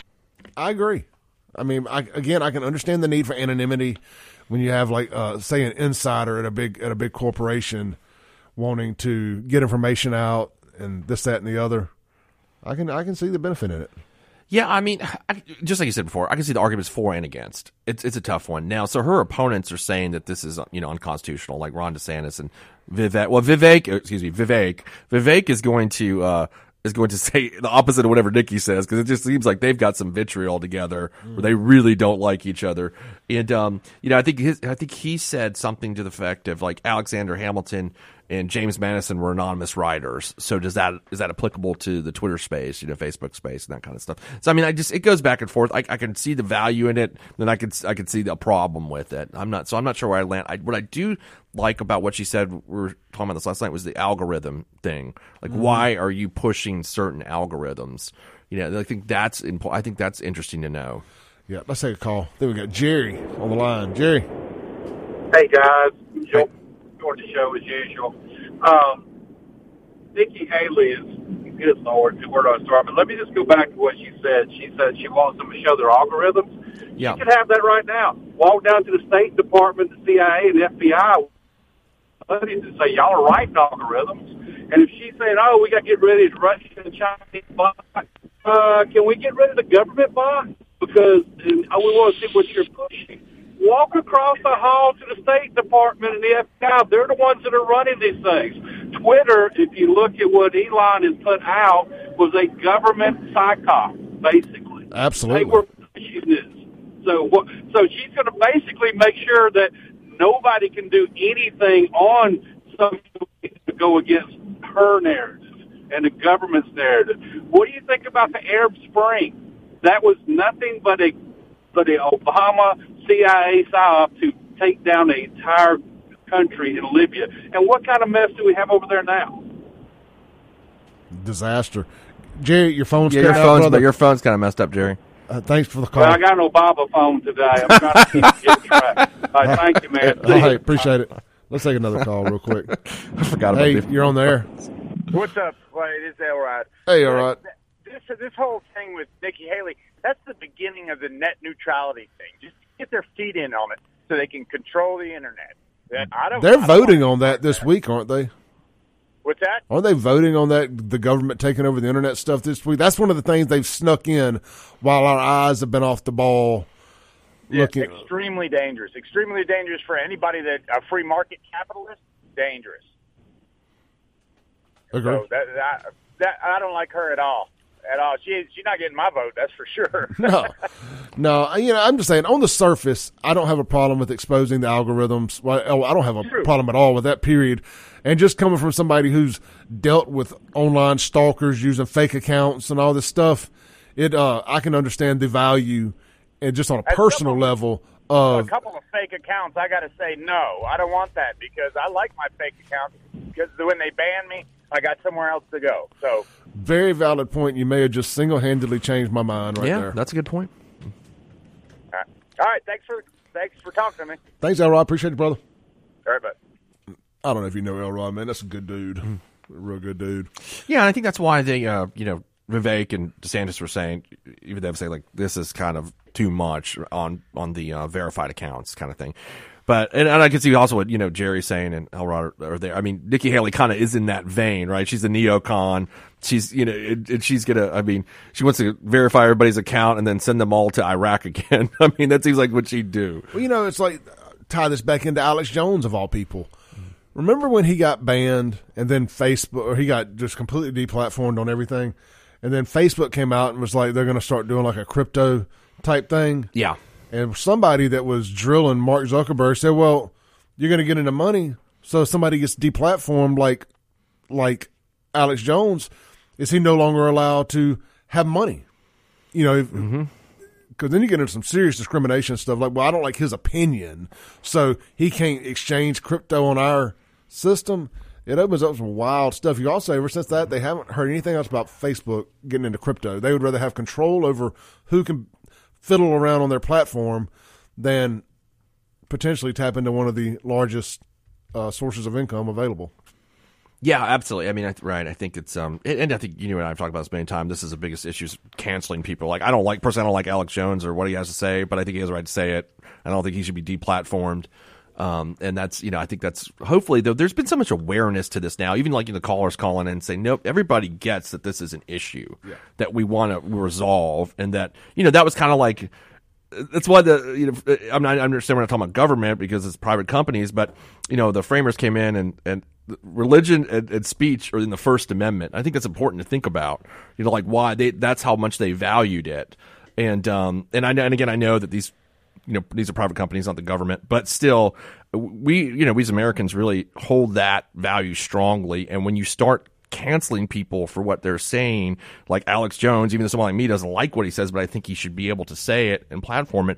[SPEAKER 1] I agree. I mean, I, again, I can understand the need for anonymity when you have like, uh, say, an insider at a big at a big corporation wanting to get information out and this, that, and the other. I can I can see the benefit in it.
[SPEAKER 2] Yeah, I mean, I, just like you said before, I can see the arguments for and against. It's it's a tough one. Now, so her opponents are saying that this is you know unconstitutional, like Ron DeSantis and Vivek. Well, Vivek, excuse me, Vivek. Vivek is going to uh, is going to say the opposite of whatever Nikki says because it just seems like they've got some vitriol together where they really don't like each other. And um, you know, I think his, I think he said something to the effect of like Alexander Hamilton and James Madison were anonymous writers. So does that is that applicable to the Twitter space, you know, Facebook space, and that kind of stuff? So I mean, I just it goes back and forth. I, I can see the value in it, then I could I could see the problem with it. I'm not so I'm not sure where I land. I, what I do like about what she said, we were talking about this last night, was the algorithm thing. Like,
[SPEAKER 1] Mm-hmm.
[SPEAKER 2] why are you pushing certain algorithms? You know, I think that's impo- I think that's interesting to know.
[SPEAKER 1] Yeah, let's take a call. Then we got Jerry on the line. Jerry,
[SPEAKER 11] Hey guys, enjoy, enjoyed the show as usual. Um, Nikki Haley is good Lord, where do I start? But let me just go back to what she said. She said she wants them to show their algorithms.
[SPEAKER 2] Yeah.
[SPEAKER 11] She could have that right now. Walk down to the State Department, the CIA, and the FBI, and say y'all are writing algorithms. And if she's saying, "Oh, we got to get rid of these Russian and Chinese bots," uh, can we get rid of the government bots? Because and, uh, we want to see what you're pushing. Walk across the hall to the State Department and the FBI. They're the ones that are running these things. Twitter, if you look at what Elon has put out, was a government psyop, basically.
[SPEAKER 1] absolutely.
[SPEAKER 11] They were pushing this. So, what- so she's going to basically make sure that nobody can do anything on social media to go against her narrative and the government's narrative. What do you think about the Arab Spring? That was nothing but a but a Obama CIA psyop to take down the entire country in Libya. And what kind of mess do we have over there now?
[SPEAKER 1] Disaster. Jerry, your phone's
[SPEAKER 2] Yeah, your
[SPEAKER 1] cutting out,
[SPEAKER 2] phone's
[SPEAKER 1] brother.
[SPEAKER 2] but your phone's kind of messed up, Jerry.
[SPEAKER 1] Uh, thanks for the call.
[SPEAKER 11] Well, I got an Obama phone today. I'm trying to keep get track. All right, thank you, man. See
[SPEAKER 1] All right, appreciate it. Let's take another call real quick.
[SPEAKER 2] I forgot about
[SPEAKER 1] hey, you're on there.
[SPEAKER 12] What's up, Slade? It's Elrod.
[SPEAKER 1] Hey, all right.
[SPEAKER 12] This this whole thing with Nikki Haley, that's the beginning of the net neutrality thing. Just get their feet in on it so they can control the internet. That I don't.
[SPEAKER 1] They're
[SPEAKER 12] I don't
[SPEAKER 1] voting on that this week, aren't they?
[SPEAKER 12] What's that?
[SPEAKER 1] Aren't they voting on that? The government taking over the internet stuff this week. That's one of the things they've snuck in while our eyes have been off the ball. Looking,
[SPEAKER 12] Extremely dangerous. Extremely dangerous for anybody that a free market capitalist. Dangerous.
[SPEAKER 1] Agree.
[SPEAKER 12] So that, that that I don't like her at all. At all. She she's not getting my vote. That's for sure.
[SPEAKER 1] no, no. You know, I'm just saying. On the surface, I don't have a problem with exposing the algorithms. Well, oh, I don't have a
[SPEAKER 12] True.
[SPEAKER 1] problem at all with that. Period. And just coming from somebody who's dealt with online stalkers using fake accounts and all this stuff, it uh, I can understand the value, and just on a
[SPEAKER 12] As
[SPEAKER 1] personal
[SPEAKER 12] someone-
[SPEAKER 1] level
[SPEAKER 12] a couple of fake accounts, I got to say no. I don't want that because I like my fake accounts because when they ban me, I got somewhere else to go. So
[SPEAKER 1] very valid point. You may have just single handedly changed my mind right
[SPEAKER 2] yeah,
[SPEAKER 1] there.
[SPEAKER 2] that's a good point.
[SPEAKER 12] uh, all right, thanks for thanks for talking to me.
[SPEAKER 1] Thanks, Elrod. Appreciate it, brother.
[SPEAKER 12] All right, bud.
[SPEAKER 1] I don't know if you know Elrod, man. That's a good dude. Real good dude.
[SPEAKER 2] Yeah, and I think that's why they, uh, you know, Vivek and DeSantis were saying, even they would say like this is kind of too much on on the uh, verified accounts kind of thing. But and, and I can see also what you know Jerry's saying and Elrod are, are there. I mean, Nikki Haley kind of is in that vein, right? She's a neocon. She's you know, and, she's gonna. I mean, she wants to verify everybody's account and then send them all to Iraq again. I mean, that seems like what she'd do.
[SPEAKER 1] Well, you know, it's like tie this back into Alex Jones of all people. Remember when he got banned and then Facebook, or he got just completely deplatformed on everything, and then Facebook came out and was like they're going to start doing like a crypto type thing.
[SPEAKER 2] Yeah.
[SPEAKER 1] And somebody that was drilling Mark Zuckerberg said, "Well, you're going to get into money, so somebody gets deplatformed like like Alex Jones, is he no longer allowed to have money? You know,
[SPEAKER 2] Mm-hmm.
[SPEAKER 1] because then you get into some serious discrimination stuff. Like, well, I don't like his opinion, so he can't exchange crypto on our system. It opens up some wild stuff. You also, ever since that, they haven't heard anything else about Facebook getting into crypto. They would rather have control over who can fiddle around on their platform than potentially tap into one of the largest uh, sources of income available.
[SPEAKER 2] Yeah, absolutely. I mean, I, right. I think it's um, and, I think you and I have talked about this many times. This is the biggest issue: is canceling people. Like, I don't like personally, I don't like Alex Jones or what he has to say, but I think he has a right to say it. I don't think he should be deplatformed. Um, and that's you know, I think that's hopefully though. There's been so much awareness to this now. Even like you know, the callers calling in and saying, nope, everybody gets that this is an issue that we want to resolve, and that you know, that was kind of like that's why the you know I'm not I understand we're not talking about government because it's private companies, but you know the framers came in and and religion and, and speech are in the First Amendment. I think that's important to think about. You know, like why they that's how much they valued it, and um and I and again I know that these you know these are private companies, not the government, but still we you know we as Americans really hold that value strongly, and when you start canceling people for what they're saying, like Alex Jones, even though someone like me doesn't like what he says, but I think he should be able to say it and platform it.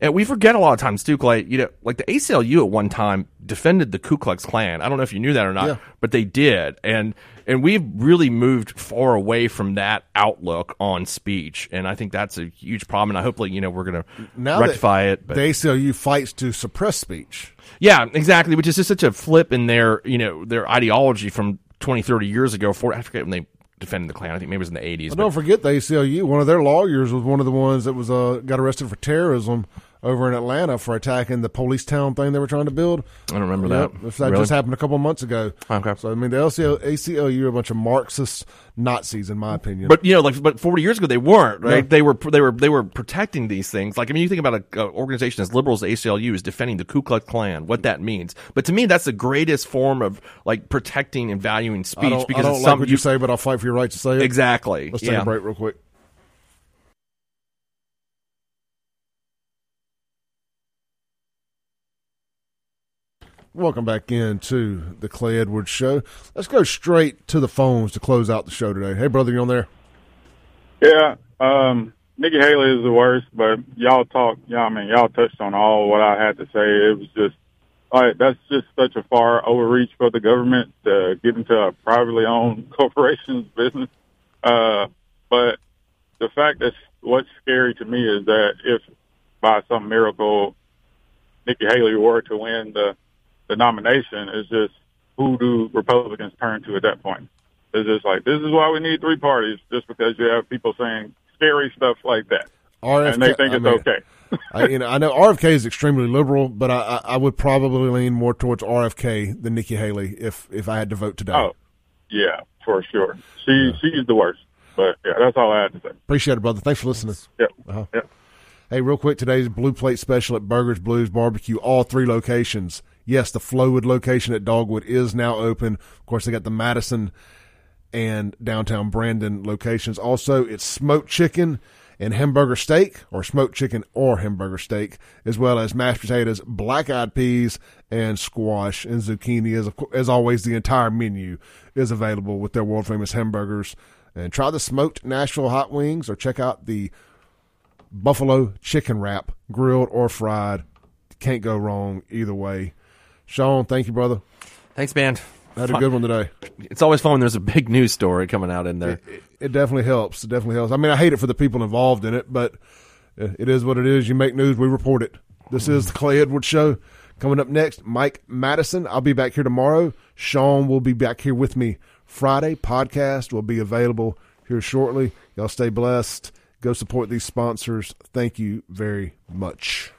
[SPEAKER 2] And we forget a lot of times too, Clay. You know, like the ACLU at one time defended the Ku Klux Klan. I don't know if you knew that or not,
[SPEAKER 1] Yeah.
[SPEAKER 2] but they did, and and we've really moved far away from that outlook on speech, and I think that's a huge problem. And I hopefully, you know, we're going to rectify it. But
[SPEAKER 1] the ACLU fights to suppress speech.
[SPEAKER 2] yeah, exactly. Which is just such a flip in their, you know, their ideology from 20, 30 years ago. For I forget when they defended the Klan. I think maybe it was in the eighties.
[SPEAKER 1] But don't forget the ACLU. One of their lawyers was one of the ones that was uh, got arrested for terrorism over in Atlanta for attacking the police town thing they were trying to build.
[SPEAKER 2] I don't remember
[SPEAKER 1] Yep.
[SPEAKER 2] that.
[SPEAKER 1] That
[SPEAKER 2] Really?
[SPEAKER 1] just happened a couple of months ago.
[SPEAKER 2] Okay.
[SPEAKER 1] So I mean, the LCL, ACLU are a bunch of Marxist Nazis, in my opinion.
[SPEAKER 2] But you know, like, but forty years ago they weren't right.
[SPEAKER 1] No.
[SPEAKER 2] They were they were they were protecting these things. Like, I mean, you think about an organization as liberal as the ACLU is defending the Ku Klux Klan, what that means. But to me, that's the greatest form of like protecting and valuing speech
[SPEAKER 1] I
[SPEAKER 2] because
[SPEAKER 1] I don't
[SPEAKER 2] it's
[SPEAKER 1] like
[SPEAKER 2] something
[SPEAKER 1] what you say, but I'll fight for your right to say it.
[SPEAKER 2] Exactly.
[SPEAKER 1] Let's take
[SPEAKER 2] Yeah.
[SPEAKER 1] a break real quick. Welcome back into the Clay Edwards Show. Let's go straight to the phones to close out the show today. Hey, brother, you on there?
[SPEAKER 13] Yeah, um, Nikki Haley is the worst, but y'all talk. Yeah, I mean, y'all touched on all what I had to say. It was just like that's just such a far overreach for the government to get into a privately owned corporation's business. Uh, but the fact that what's scary to me is that if by some miracle Nikki Haley were to win the the nomination, is just who do Republicans turn to at that point? It's just like this is why we need three parties, just because you have people saying scary stuff like that,
[SPEAKER 1] RFK,
[SPEAKER 13] and they think
[SPEAKER 1] I
[SPEAKER 13] it's
[SPEAKER 1] mean,
[SPEAKER 13] okay.
[SPEAKER 1] I, you know, I know RFK is extremely liberal, but I, I, I would probably lean more towards RFK than Nikki Haley if if I had to vote today.
[SPEAKER 13] Oh, yeah, for sure. She she's the worst. But yeah, that's all I had to say.
[SPEAKER 1] Appreciate it, brother. Thanks for listening.
[SPEAKER 13] Yep.
[SPEAKER 1] Uh-huh.
[SPEAKER 13] Yep.
[SPEAKER 1] Hey, real quick, today's Blue Plate special at Burgers Blues Barbecue, all three locations. Yes, the Flowwood location at Dogwood is now open. Of course, they got the Madison and downtown Brandon locations. Also, it's smoked chicken and hamburger steak, or smoked chicken or hamburger steak, as well as mashed potatoes, black eyed peas, and squash and zucchini. As, as always, the entire menu is available with their world famous hamburgers. And try the smoked Nashville hot wings, or check out the buffalo chicken wrap, grilled or fried. Can't go wrong either way. Shaun, thank you, brother.
[SPEAKER 2] Thanks, man.
[SPEAKER 1] Had a good one today.
[SPEAKER 2] It's always fun when there's a big news story coming out in there.
[SPEAKER 1] It definitely helps. It definitely helps. I mean, I hate it for the people involved in it, but it is what it is. You make news, we report it. This is the Clay Edwards Show. Coming up next, Mike Madison. I'll be back here tomorrow. Sean will be back here with me Friday. Podcast will be available here shortly. Y'all stay blessed. Go support these sponsors. Thank you very much.